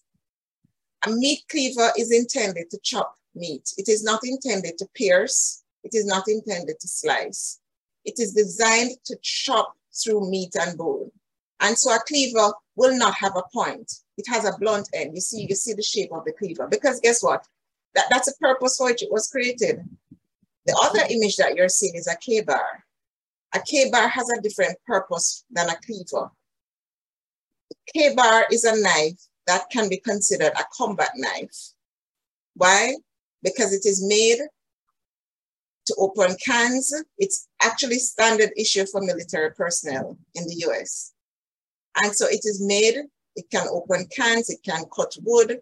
[SPEAKER 1] A meat cleaver is intended to chop meat. It is not intended to pierce. It is not intended to slice. It is designed to chop through meat and bone. And so a cleaver will not have a point. It has a blunt end. You see, you see the shape of the cleaver because guess what? That, that's a purpose for which it was created. The other image that you're seeing is a Ka-Bar. A Ka-Bar has a different purpose than a cleaver. Ka-Bar is a knife that can be considered a combat knife. Why? Because it is made to open cans. It's actually standard issue for military personnel in the US. And so it is made, it can open cans, it can cut wood,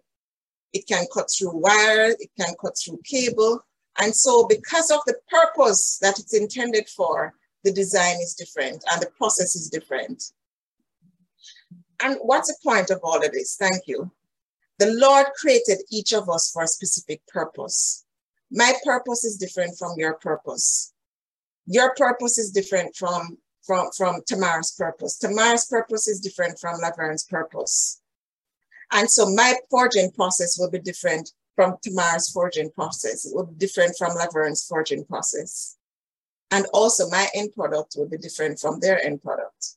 [SPEAKER 1] it can cut through wire, it can cut through cable. And so because of the purpose that it's intended for, the design is different and the process is different. And what's the point of all of this? Thank you. The Lord created each of us for a specific purpose. My purpose is different from your purpose. Your purpose is different from, from, from Tamara's purpose. Tamara's purpose is different from Laverne's purpose. And so my forging process will be different from Tamara's forging process. It will be different from Laverne's forging process. And also my end product will be different from their end product.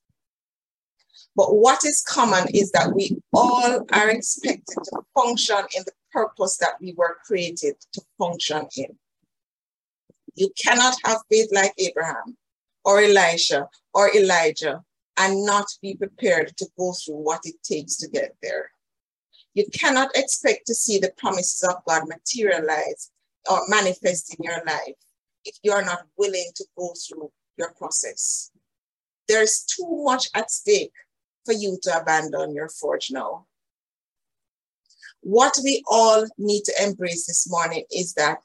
[SPEAKER 1] But what is common is that we all are expected to function in the purpose that we were created to function in. You cannot have faith like Abraham or Elisha or Elijah and not be prepared to go through what it takes to get there. You cannot expect to see the promises of God materialize or manifest in your life if you are not willing to go through your process. There's too much at stake for you to abandon your forge now. What we all need to embrace this morning is that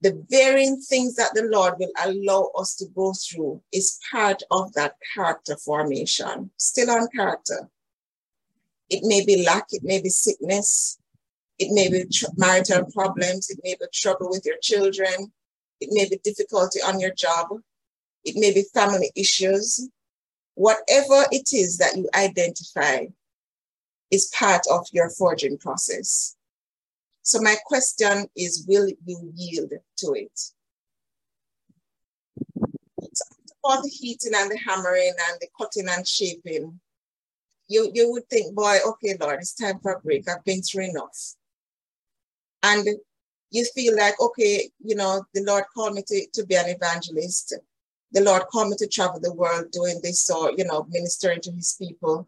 [SPEAKER 1] the very things that the Lord will allow us to go through is part of that character formation, still on character. It may be lack, it may be sickness, it may be marital problems, it may be trouble with your children, it may be difficulty on your job, it may be family issues, whatever it is that you identify is part of your forging process. So my question is, will you yield to it? All the heating and the hammering and the cutting and shaping, you, you would think, boy, okay, Lord, it's time for a break. I've been through enough. And you feel like, okay, you know, the Lord called me to, to be an evangelist the Lord called me to travel the world doing this or, you know, ministering to his people.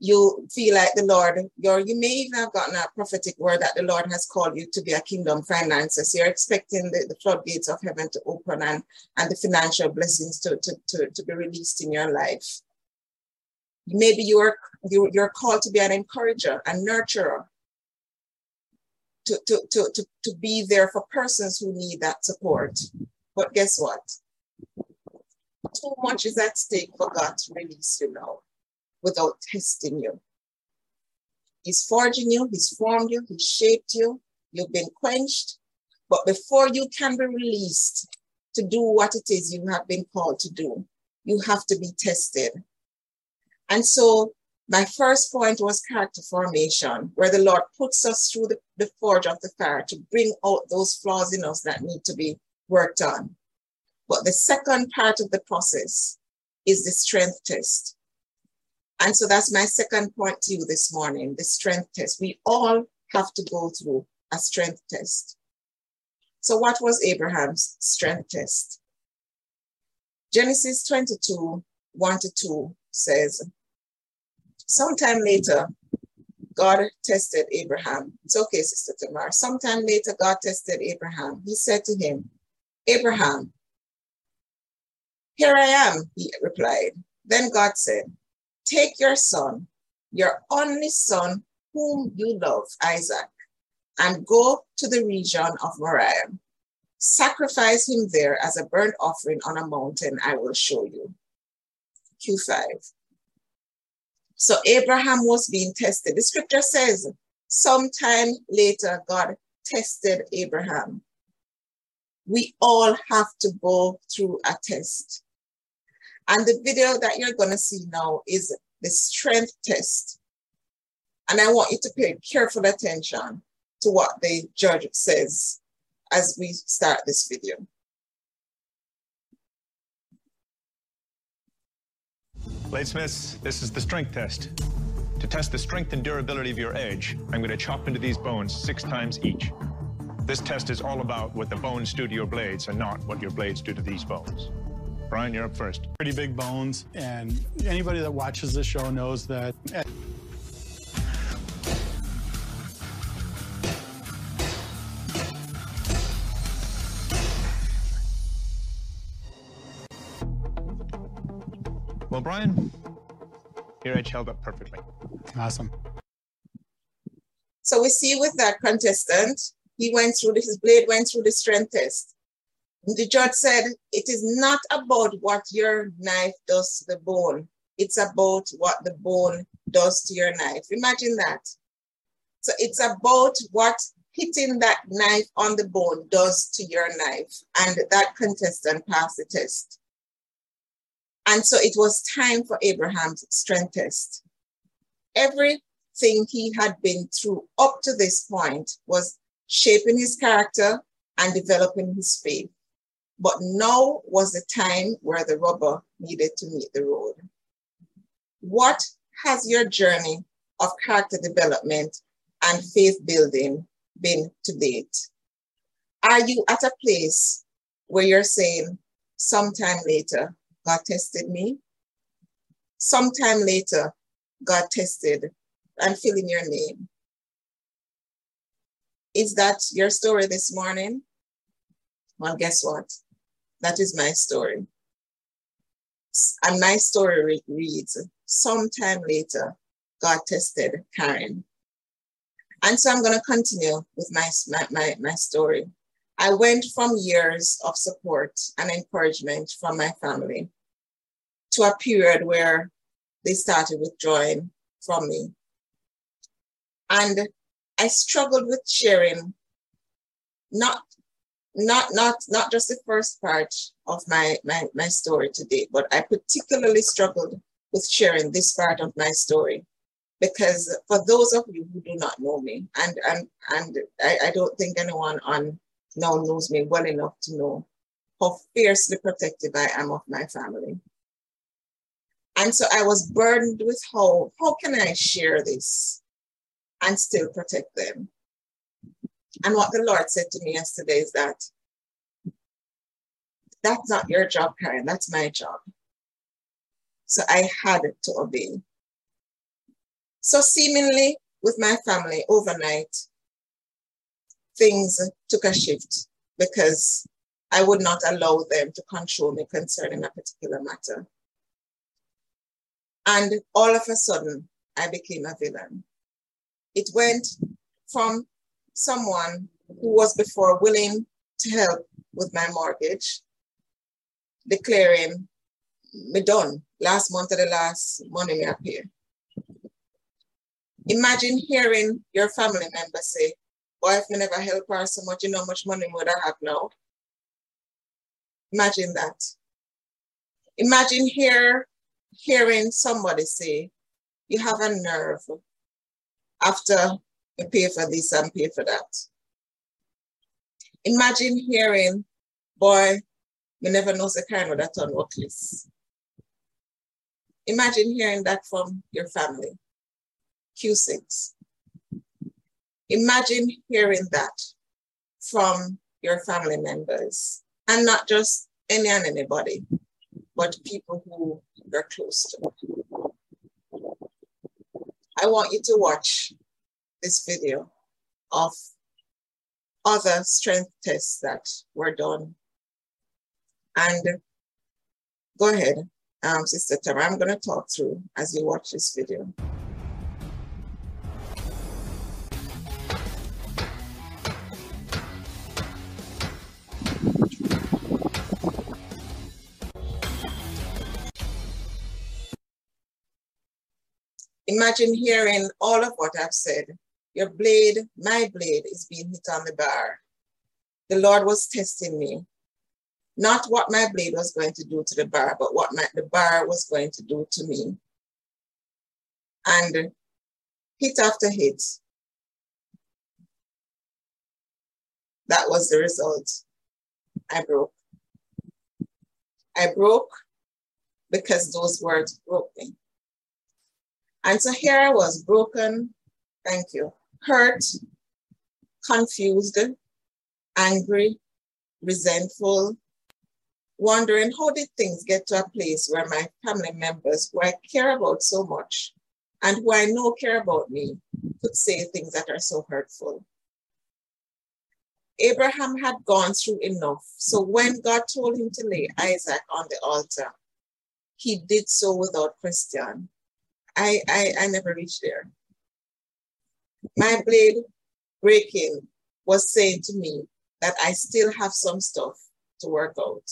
[SPEAKER 1] You feel like the Lord, you're, you may even have gotten a prophetic word that the Lord has called you to be a kingdom financer. So you're expecting the, the floodgates of heaven to open and, and the financial blessings to, to, to, to be released in your life. Maybe you're, you, you're called to be an encourager, a nurturer, to, to, to, to, to be there for persons who need that support. But guess what? too much is at stake for God to release you now without testing you. He's forging you, He's formed you, He's shaped you, you've been quenched. But before you can be released to do what it is you have been called to do, you have to be tested. And so my first point was character formation, where the Lord puts us through the, the forge of the fire to bring out those flaws in us that need to be worked on. But the second part of the process is the strength test. And so that's my second point to you this morning the strength test. We all have to go through a strength test. So, what was Abraham's strength test? Genesis 22 1 to 2 says, Sometime later, God tested Abraham. It's okay, Sister Tamar. Sometime later, God tested Abraham. He said to him, Abraham, Here I am, he replied. Then God said, Take your son, your only son, whom you love, Isaac, and go to the region of Moriah. Sacrifice him there as a burnt offering on a mountain I will show you. Q5. So Abraham was being tested. The scripture says, sometime later, God tested Abraham. We all have to go through a test. And the video that you're going to see now is the strength test. And I want you to pay careful attention to what the judge says as we start this video.
[SPEAKER 5] Bladesmiths, this is the strength test. To test the strength and durability of your edge, I'm going to chop into these bones six times each. This test is all about what the bones do to your blades and not what your blades do to these bones. Brian, you're up first.
[SPEAKER 6] Pretty big bones, and anybody that watches the show knows that.
[SPEAKER 5] Well, Brian, your edge held up perfectly.
[SPEAKER 6] Awesome.
[SPEAKER 1] So we see with that contestant, he went through, his blade went through the strength test. The judge said, it is not about what your knife does to the bone. It's about what the bone does to your knife. Imagine that. So it's about what hitting that knife on the bone does to your knife. And that contestant passed the test. And so it was time for Abraham's strength test. Everything he had been through up to this point was shaping his character and developing his faith. But now was the time where the rubber needed to meet the road. What has your journey of character development and faith building been to date? Are you at a place where you're saying, sometime later, God tested me? Sometime later, God tested I'm filling your name. Is that your story this morning? Well, guess what? That is my story. And my story reads Sometime later, God tested Karen. And so I'm going to continue with my, my, my, my story. I went from years of support and encouragement from my family to a period where they started withdrawing from me. And I struggled with sharing not not not not just the first part of my, my my story today, but I particularly struggled with sharing this part of my story because for those of you who do not know me, and and and I, I don't think anyone on now knows me well enough to know how fiercely protective I am of my family. And so I was burdened with how, how can I share this and still protect them? And what the Lord said to me yesterday is that that's not your job, Karen, that's my job. So I had to obey. So seemingly with my family overnight, things took a shift because I would not allow them to control me concerning a particular matter. And all of a sudden, I became a villain. It went from someone who was before willing to help with my mortgage, declaring me done last month of the last money me appear. Imagine hearing your family member say, Boy, if never help her so much, you know how much money would I have now? Imagine that. Imagine here hearing somebody say, you have a nerve after you pay for this and pay for that. Imagine hearing, boy, you never know the kind of that on workless. Imagine hearing that from your family. Q6. Imagine hearing that from your family members and not just any and anybody, but people who you're close to. I want you to watch this video of other strength tests that were done. And Go ahead, um, Sister Tara. I'm going to talk through as you watch this video. Imagine hearing all of what I've said. Your blade, my blade, is being hit on the bar. The Lord was testing me. Not what my blade was going to do to the bar, but what my, the bar was going to do to me. And hit after hit, that was the result. I broke. I broke because those words broke me. And so here I was broken, thank you, hurt, confused, angry, resentful, wondering how did things get to a place where my family members who I care about so much and who I know care about me could say things that are so hurtful. Abraham had gone through enough. So when God told him to lay Isaac on the altar, he did so without question. I, I, I never reached there. My blade breaking was saying to me that I still have some stuff to work out.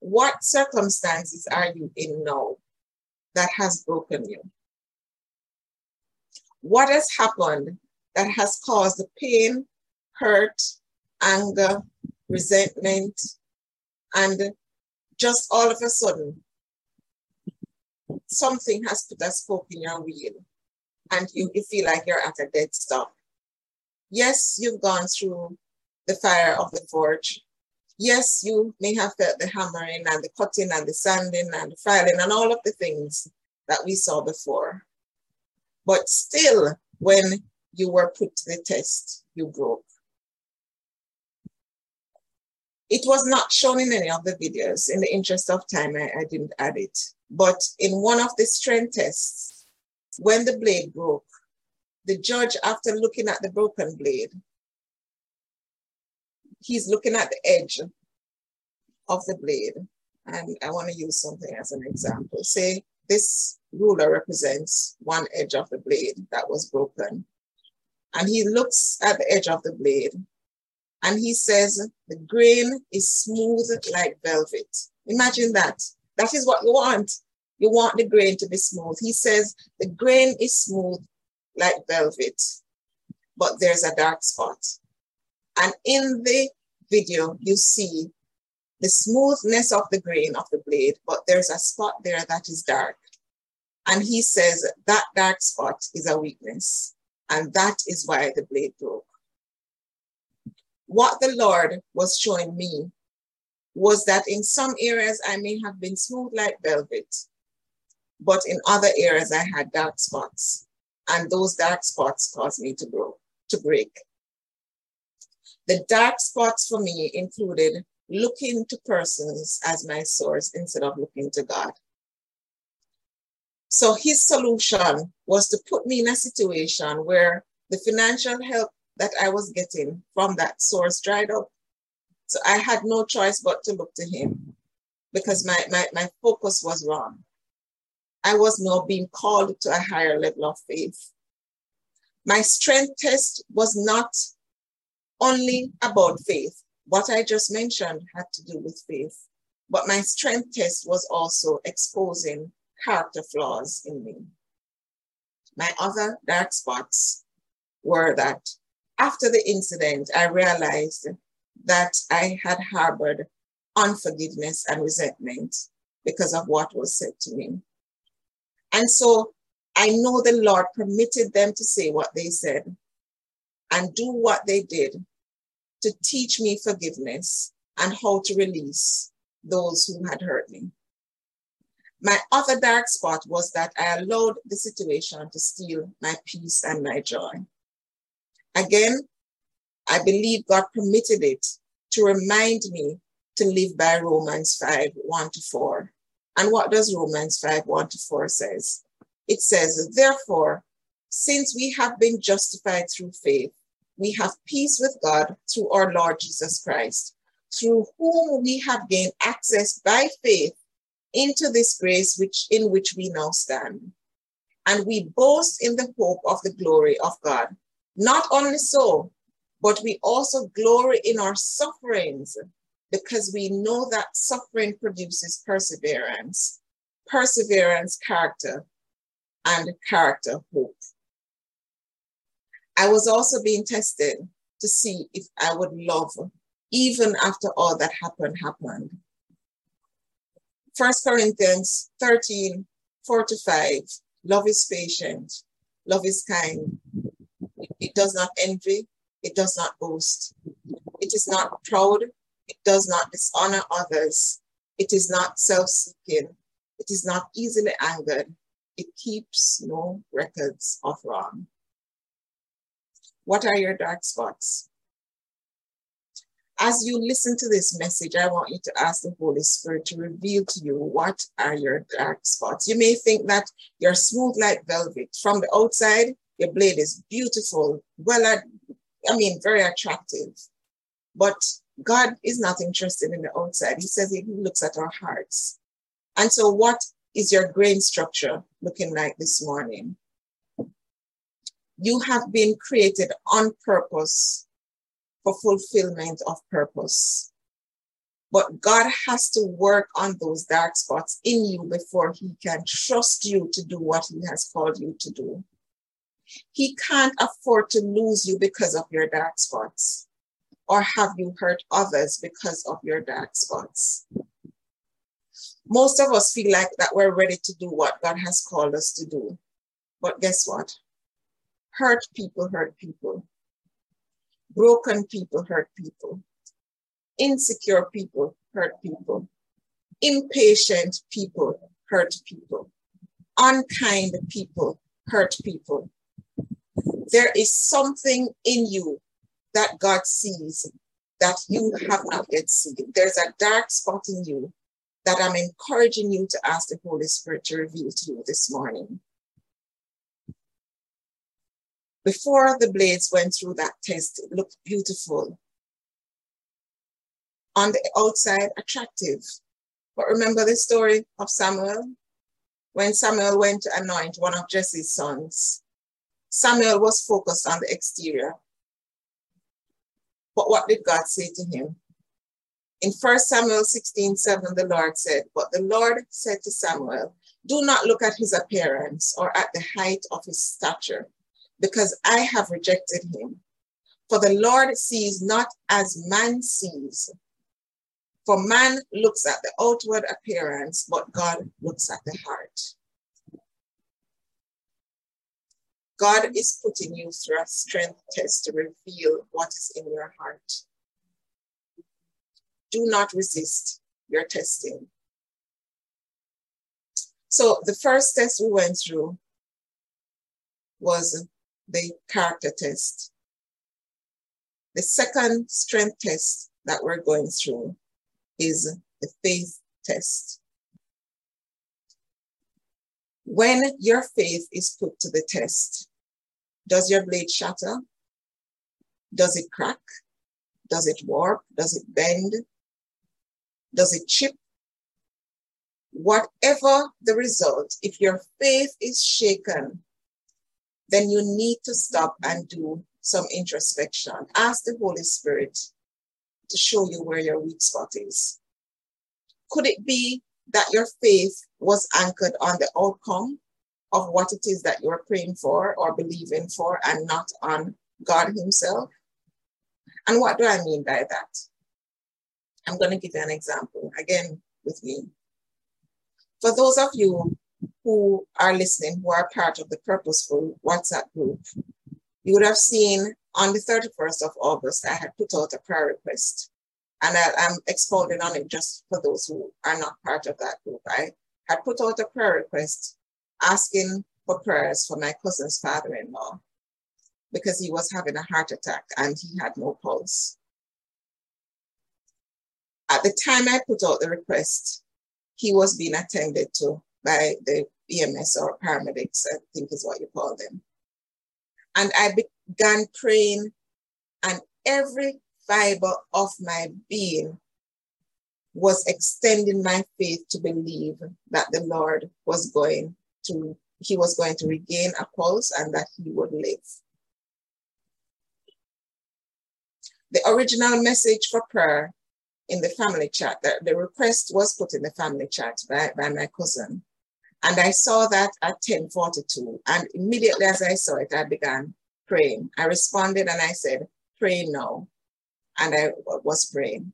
[SPEAKER 1] What circumstances are you in now that has broken you? What has happened that has caused the pain, hurt, anger, resentment, and just all of a sudden something has put a spoke in your wheel and you, you feel like you're at a dead stop. Yes, you've gone through the fire of the forge. Yes, you may have felt the hammering and the cutting and the sanding and the filing and all of the things that we saw before. But still, when you were put to the test, you broke. It was not shown in any of the videos. In the interest of time, I, I didn't add it. But in one of the strength tests, when the blade broke, the judge, after looking at the broken blade, he's looking at the edge of the blade. And I want to use something as an example. Say this ruler represents one edge of the blade that was broken. And he looks at the edge of the blade and he says, the grain is smooth like velvet. Imagine that. That is what you want. You want the grain to be smooth. He says, the grain is smooth like velvet, but there's a dark spot. And in the video, you see the smoothness of the grain of the blade, but there's a spot there that is dark. And he says that dark spot is a weakness. And that is why the blade broke what the Lord was showing me was that in some areas I may have been smooth like velvet, but in other areas I had dark spots, and those dark spots caused me to grow, to break. The dark spots for me included looking to persons as my source instead of looking to God. So his solution was to put me in a situation where the financial help that I was getting from that source dried up. So I had no choice but to look to him because my, my, my focus was wrong. I was now being called to a higher level of faith. My strength test was not only about faith. What I just mentioned had to do with faith. But my strength test was also exposing character flaws in me. My other dark spots were that after the incident, I realized that I had harbored unforgiveness and resentment because of what was said to me. And so I know the Lord permitted them to say what they said and do what they did to teach me forgiveness and how to release those who had hurt me. My other dark spot was that I allowed the situation to steal my peace and my joy. Again, I believe God permitted it to remind me to live by Romans 5 1 to 4. And what does Romans 5 1 to 4 says? It says, Therefore, since we have been justified through faith, we have peace with God through our Lord Jesus Christ, through whom we have gained access by faith into this grace which in which we now stand. And we boast in the hope of the glory of God. Not only so, but we also glory in our sufferings because we know that suffering produces perseverance, perseverance, character, and character, hope. I was also being tested to see if I would love even after all that happened happened. First Corinthians 13, 4 to 5. Love is patient, love is kind. It does not envy, it does not boast. It is not proud, it does not dishonor others. It is not self seeking, it is not easily angered. It keeps no records of wrong. What are your dark spots? As you listen to this message, I want you to ask the Holy Spirit to reveal to you what are your dark spots. You may think that you're smooth like velvet. From the outside, your blade is beautiful, well, I mean, very attractive. But God is not interested in the outside. He says he looks at our hearts. And so, what is your grain structure looking like this morning? You have been created on purpose for fulfillment of purpose. But God has to work on those dark spots in you before He can trust you to do what He has called you to do. He can't afford to lose you because of your dark spots or have you hurt others because of your dark spots. Most of us feel like that we're ready to do what God has called us to do. But guess what? Hurt people hurt people. Broken people hurt people. Insecure people hurt people. Impatient people hurt people. Unkind people hurt people. There is something in you that God sees that you have not yet seen. There's a dark spot in you that I'm encouraging you to ask the Holy Spirit to reveal to you this morning. Before the blades went through that test, it looked beautiful. On the outside, attractive. But remember the story of Samuel? When Samuel went to anoint one of Jesse's sons, Samuel was focused on the exterior. But what did God say to him? In 1 Samuel 16 7, the Lord said, But the Lord said to Samuel, Do not look at his appearance or at the height of his stature, because I have rejected him. For the Lord sees not as man sees. For man looks at the outward appearance, but God looks at the heart. God is putting you through a strength test to reveal what is in your heart. Do not resist your testing. So the first test we went through was the character test. The second strength test that we're going through is the faith test. When your faith is put to the test, does your blade shatter? Does it crack? Does it warp? Does it bend? Does it chip? Whatever the result, if your faith is shaken, then you need to stop and do some introspection. Ask the Holy Spirit to show you where your weak spot is. Could it be that your faith was anchored on the outcome of what it is that you're praying for or believing for and not on God Himself? And what do I mean by that? I'm going to give you an example again with me. For those of you who are listening, who are part of the Purposeful WhatsApp group, you would have seen on the 31st of August, I had put out a prayer request. And I, am expounding on it just for those who are not part of that group. I had put out a prayer request asking for prayers for my cousin's father in law because he was having a heart attack and he had no pulse. At the time I put out the request, he was being attended to by the EMS or paramedics, I think is what you call them. And I began praying, and every fiber of my being was extending my faith to believe that the Lord was going to, he was going to regain a pulse and that he would live. The original message for prayer in the family chat, the, the request was put in the family chat by, by my cousin. And I saw that at 1042. And immediately as I saw it, I began praying. I responded and I said, pray now. And I was praying.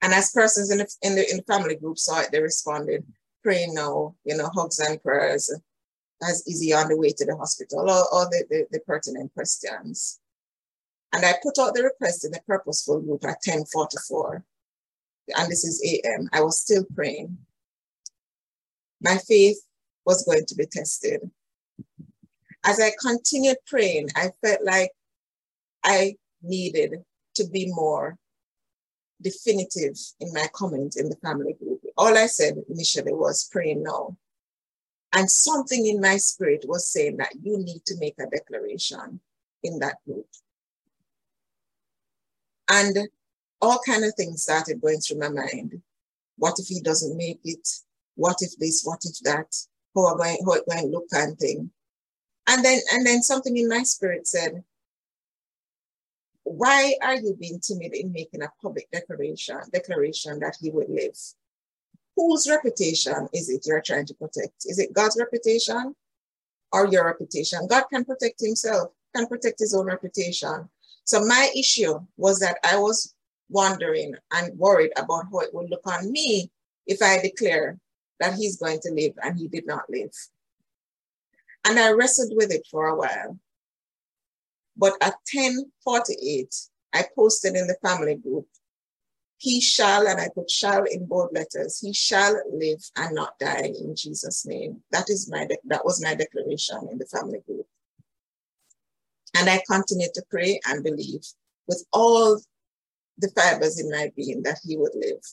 [SPEAKER 1] And as persons in the, in the, in the family group saw it, they responded, pray now, you know, hugs and prayers. As easy on the way to the hospital, or, or the, the, the pertinent questions. And I put out the request in the purposeful group at 1044. And this is AM. I was still praying. My faith was going to be tested. As I continued praying, I felt like I needed to be more definitive in my comment in the family group. All I said initially was praying now. And something in my spirit was saying that you need to make a declaration in that group. And all kind of things started going through my mind. What if he doesn't make it? What if this? What if that? How am I, how am I look and thing? And then, and then something in my spirit said, why are you being timid in making a public declaration, declaration that he would live? Whose reputation is it you're trying to protect? Is it God's reputation or your reputation? God can protect himself, can protect his own reputation. So my issue was that I was wondering and worried about how it would look on me if I declare that he's going to live and he did not live. And I wrestled with it for a while. But at 1048, I posted in the family group, he shall, and I put shall in bold letters, he shall live and not die in Jesus' name. That is my that was my declaration in the family group. And I continued to pray and believe with all the fibers in my being that he would live.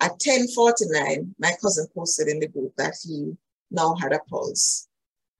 [SPEAKER 1] At 1049, my cousin posted in the group that he now had a pulse.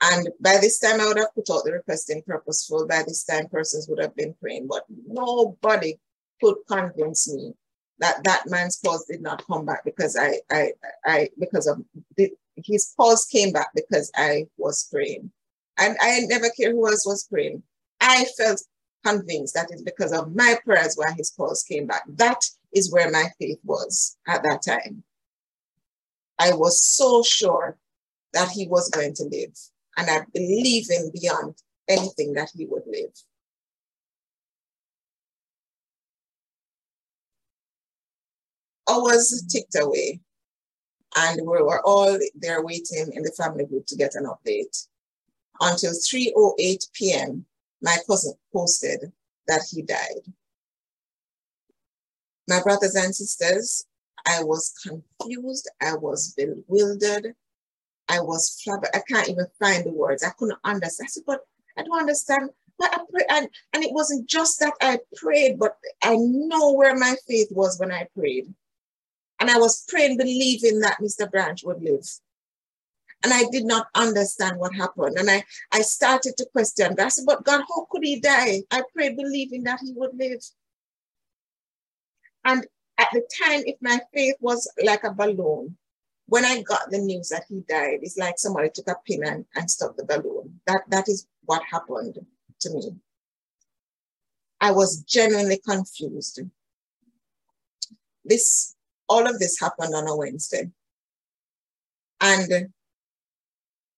[SPEAKER 1] And by this time, I would have put out the request in purposeful. By this time, persons would have been praying, but nobody could convince me that that man's pulse did not come back because I, I, I, because of the, his pulse came back because I was praying. And I never care who else was praying. I felt convinced that it's because of my prayers why his pulse came back. That is where my faith was at that time. I was so sure that he was going to live. And I believe in beyond anything that he would live. Hours ticked away, and we were all there waiting in the family group to get an update until 3.08 p.m., my cousin posted that he died. My brothers and sisters, I was confused. I was bewildered. I was flabbergasted. I can't even find the words. I couldn't understand. I said, but I don't understand. But I pray, and, and it wasn't just that I prayed, but I know where my faith was when I prayed. And I was praying, believing that Mr. Branch would live. And I did not understand what happened. And I, I started to question. I said, but God, how could he die? I prayed believing that he would live. And at the time, if my faith was like a balloon, when I got the news that he died, it's like somebody took a pin and, and stuck the balloon. That, that is what happened to me. I was genuinely confused. This, all of this happened on a Wednesday. And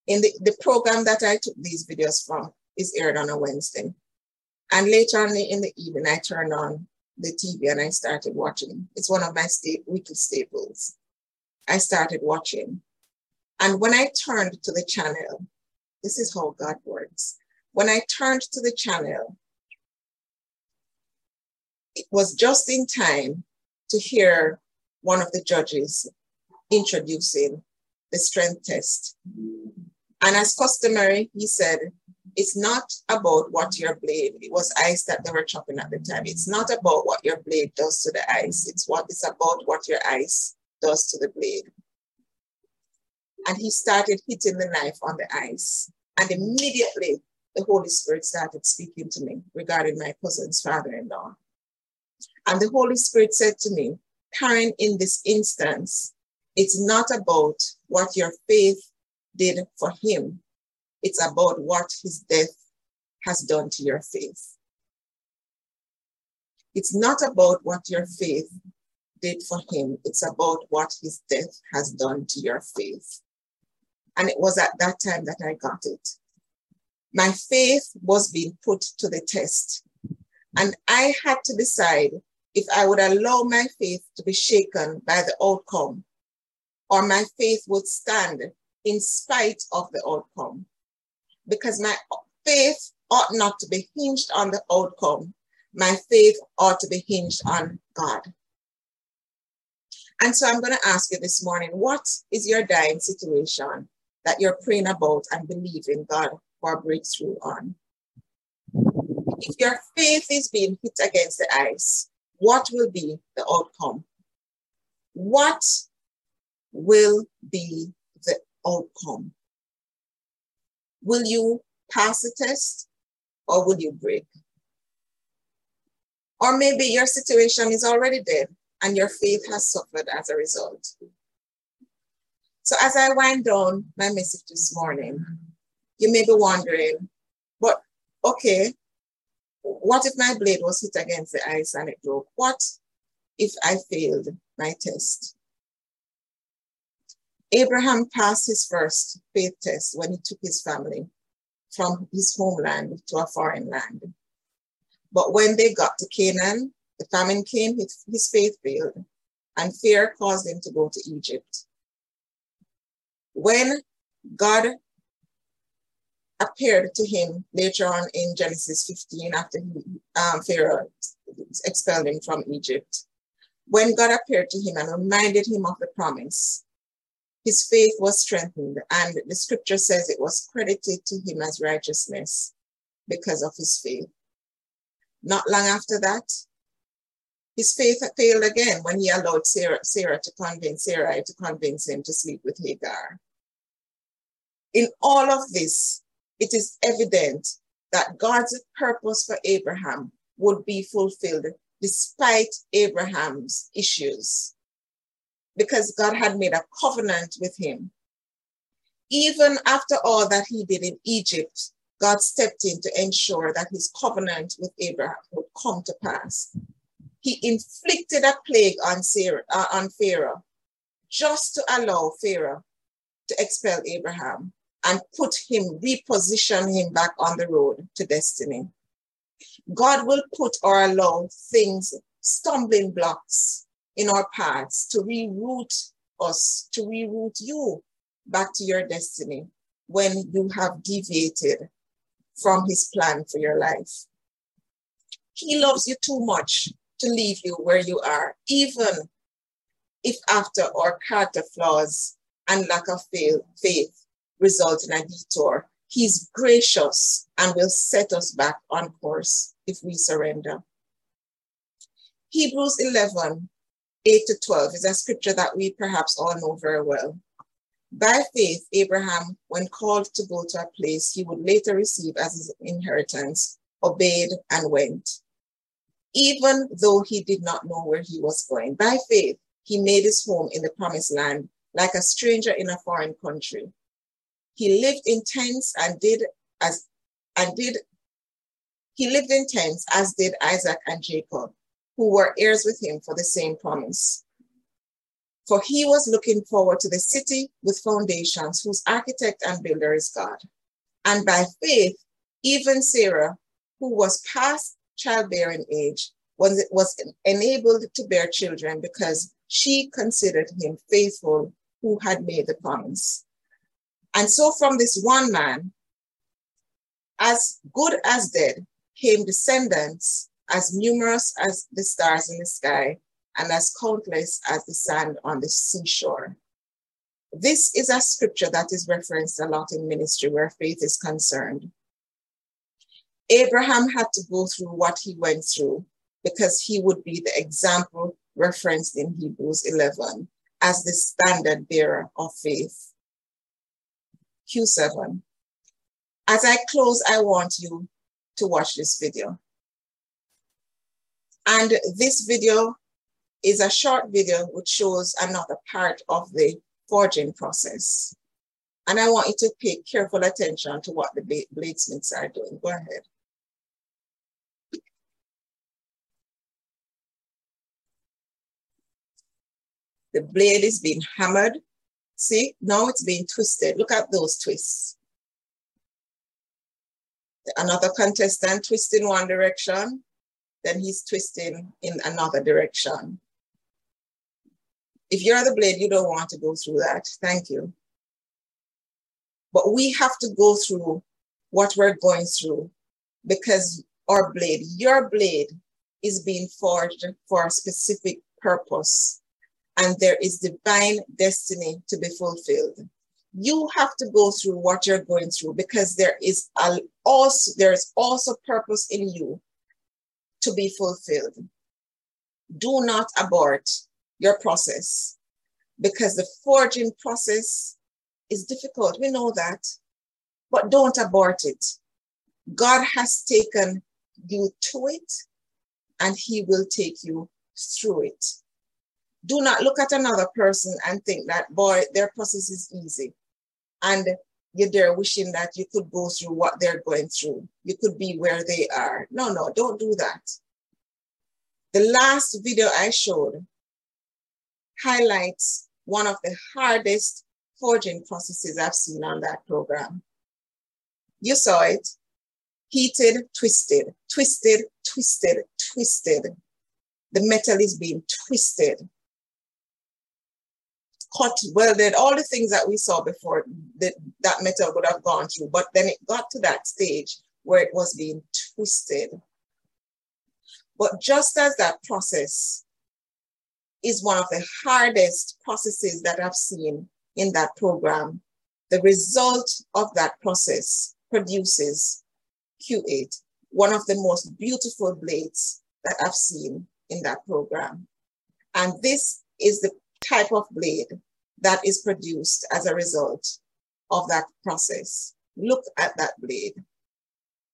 [SPEAKER 1] in the, the program that I took these videos from is aired on a Wednesday. And later on in the evening, I turned on the TV and I started watching. It's one of my sta- weekly staples. I started watching. And when I turned to the channel, this is how God works. When I turned to the channel, it was just in time to hear one of the judges introducing the strength test. And as customary, he said, it's not about what your blade, it was ice that they were chopping at the time. It's not about what your blade does to the ice. It's what it's about what your ice does to the blade. And he started hitting the knife on the ice. And immediately the Holy Spirit started speaking to me regarding my cousin's father-in-law. And the Holy Spirit said to me, Karen, in this instance, it's not about what your faith did for him. It's about what his death has done to your faith. It's not about what your faith did for him. It's about what his death has done to your faith. And it was at that time that I got it. My faith was being put to the test. And I had to decide if I would allow my faith to be shaken by the outcome or my faith would stand in spite of the outcome. Because my faith ought not to be hinged on the outcome. My faith ought to be hinged on God. And so I'm going to ask you this morning what is your dying situation that you're praying about and believing God for breakthrough on? If your faith is being hit against the ice, what will be the outcome? What will be the outcome? Will you pass the test or will you break? Or maybe your situation is already dead and your faith has suffered as a result. So, as I wind down my message this morning, you may be wondering, but okay, what if my blade was hit against the ice and it broke? What if I failed my test? Abraham passed his first faith test when he took his family from his homeland to a foreign land. But when they got to Canaan, the famine came, his, faith failed, and fear caused him to go to Egypt. When God appeared to him later on in Genesis 15 after he, um, Pharaoh expelled him from Egypt, when God appeared to him and reminded him of the promise, his faith was strengthened, and the scripture says it was credited to him as righteousness because of his faith. Not long after that, his faith failed again when he allowed Sarah, Sarah to convince Sarah to convince him to sleep with Hagar. In all of this, it is evident that God's purpose for Abraham would be fulfilled despite Abraham's issues because God had made a covenant with him. Even after all that he did in Egypt, God stepped in to ensure that his covenant with Abraham would come to pass. He inflicted a plague on, Sarah, uh, on Pharaoh just to allow Pharaoh to expel Abraham and put him, reposition him back on the road to destiny. God will put or allow things, stumbling blocks in our paths to reroute us, to reroute you back to your destiny when you have deviated from his plan for your life. He loves you too much to leave you where you are, even if after our character flaws and lack of faith result in a detour. He's gracious and will set us back on course if we surrender. Hebrews 11 8 to 12 is a scripture that we perhaps all know very well. By faith, Abraham, when called to go to a place he would later receive as his inheritance, obeyed and went. Even though he did not know where he was going, by faith, he made his home in the promised land like a stranger in a foreign country. He lived in tents and did as and did he lived in tents as did Isaac and Jacob who were heirs with him for the same promise. For he was looking forward to the city with foundations, whose architect and builder is God. And by faith, even Sarah, who was past childbearing age, was, was enabled to bear children because she considered him faithful who had made the promise. And so from this one man, as good as dead, came descendants as numerous as the stars in the sky and as countless as the sand on the seashore. This is a scripture that is referenced a lot in ministry where faith is concerned. Abraham had to go through what he went through because he would be the example referenced in Hebrews 11 as the standard bearer of faith. Q7. As I close, I want you to watch this video. And this video is a short video which shows another part of the forging process. And I want you to pay careful attention to what the bladesmiths are doing. Go ahead. The blade is being hammered. See, now it's being twisted. Look at those twists. Another contestant twisting one direction, then he's twisting in another direction. If you're the blade, you don't want to go through that. Thank you. But we have to go through what we're going through because our blade, your blade, is being forged for a specific purpose. And there is divine destiny to be fulfilled. You have to go through what you're going through because there is also there is also purpose in you to be fulfilled. Do not abort your process because the forging process is difficult. We know that, but don't abort it. God has taken you to it and he will take you through it. Do not look at another person and think that, boy, their process is easy. And you're there wishing that you could go through what they're going through. You could be where they are. No, no, don't do that. The last video I showed highlights one of the hardest forging processes I've seen on that program. You saw it, heated, twisted, twisted, twisted, twisted. The metal is being twisted, cut, welded, all the things that we saw before that, that metal would have gone through. But then it got to that stage where it was being twisted. But just as that process is one of the hardest processes that I've seen in that program. The result of that process produces Q8, one of the most beautiful blades that I've seen in that program. And this is the type of blade that is produced as a result of that process. Look at that blade.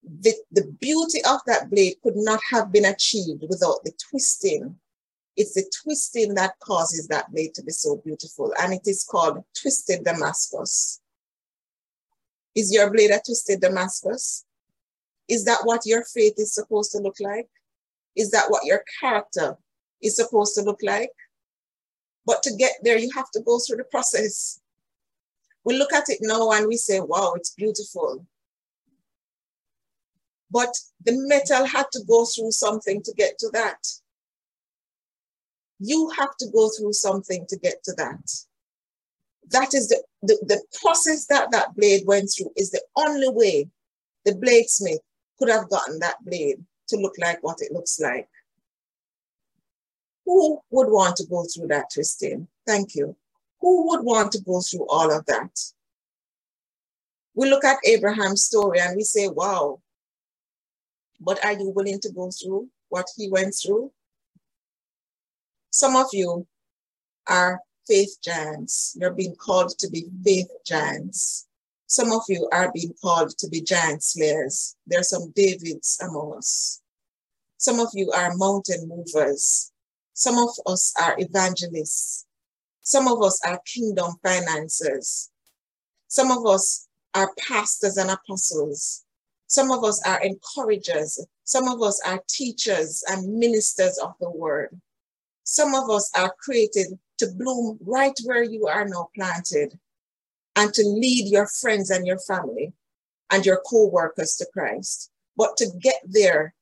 [SPEAKER 1] The, the beauty of that blade could not have been achieved without the twisting it's the twisting that causes that blade to be so beautiful. And it is called twisted Damascus. Is your blade a twisted Damascus? Is that what your faith is supposed to look like? Is that what your character is supposed to look like? But to get there, you have to go through the process. We look at it now and we say, wow, it's beautiful. But the metal had to go through something to get to that. You have to go through something to get to that. That is the, the, the process that that blade went through is the only way the bladesmith could have gotten that blade to look like what it looks like. Who would want to go through that twisting? Thank you. Who would want to go through all of that? We look at Abraham's story and we say, wow, but are you willing to go through what he went through? Some of you are faith giants. You're being called to be faith giants. Some of you are being called to be giant slayers. There are some Davids among us. Some of you are mountain movers. Some of us are evangelists. Some of us are kingdom financiers. Some of us are pastors and apostles. Some of us are encouragers. Some of us are teachers and ministers of the word. Some of us are created to bloom right where you are now planted and to lead your friends and your family and your co-workers to Christ. But to get there,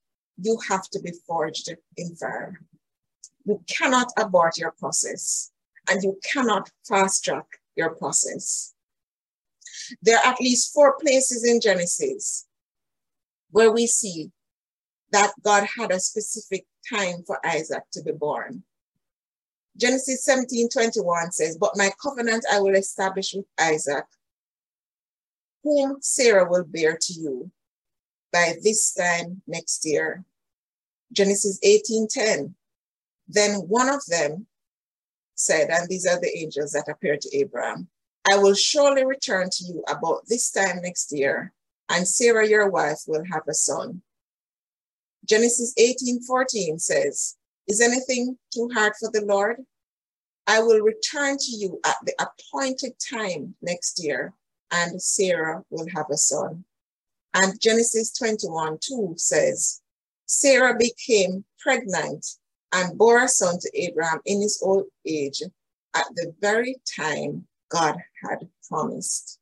[SPEAKER 1] you have to be forged in fire. You cannot abort your process and you cannot fast track your process. There are at least four places in Genesis where we see that God had a specific time for Isaac to be born. Genesis 17 21 says, But my covenant I will establish with Isaac, whom Sarah will bear to you by this time next year. Genesis 18 10. Then one of them said, and these are the angels that appeared to Abraham, I will surely return to you about this time next year, and Sarah, your wife, will have a son. Genesis 18 14 says, Is anything too hard for the Lord? I will return to you at the appointed time next year, and Sarah will have a son. And Genesis 21 2 says, Sarah became pregnant and bore a son to Abraham in his old age at the very time God had promised.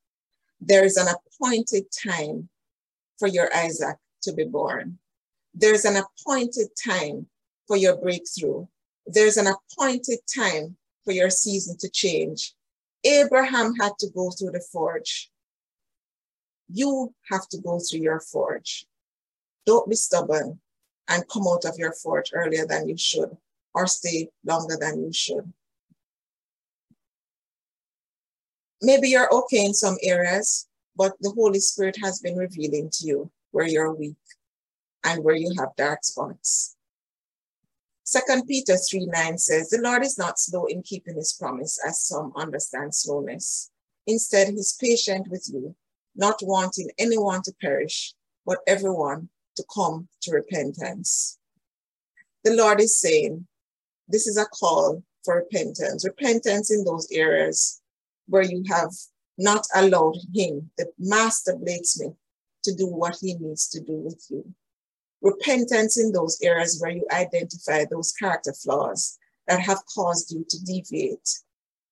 [SPEAKER 1] There is an appointed time for your Isaac to be born. There's an appointed time for your breakthrough. There's an appointed time for your season to change. Abraham had to go through the forge. You have to go through your forge. Don't be stubborn and come out of your forge earlier than you should or stay longer than you should. Maybe you're okay in some areas, but the Holy Spirit has been revealing to you where you're weak and where you have dark spots. Second Peter 3 9 says, The Lord is not slow in keeping his promise, as some understand slowness. Instead, he's patient with you, not wanting anyone to perish, but everyone to come to repentance. The Lord is saying, This is a call for repentance. Repentance in those areas where you have not allowed him, the master bladesmith, to do what he needs to do with you. Repentance in those areas where you identify those character flaws that have caused you to deviate,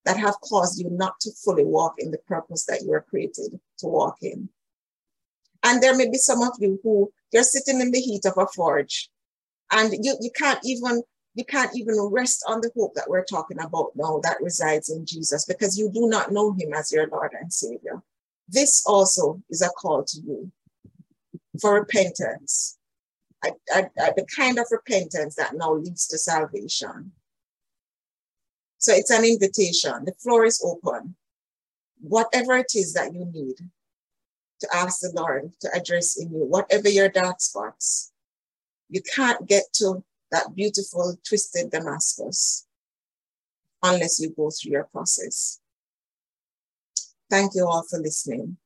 [SPEAKER 1] that have caused you not to fully walk in the purpose that you are created to walk in. And there may be some of you who you're sitting in the heat of a forge and you, you can't even you can't even rest on the hope that we're talking about now that resides in Jesus because you do not know him as your Lord and Savior. This also is a call to you for repentance, a, the kind of repentance that now leads to salvation. So it's an invitation. The floor is open. Whatever it is that you need to ask the Lord to address in you, whatever your dark spots, you can't get to that beautiful twisted Damascus unless you go through your process. Thank you all for listening.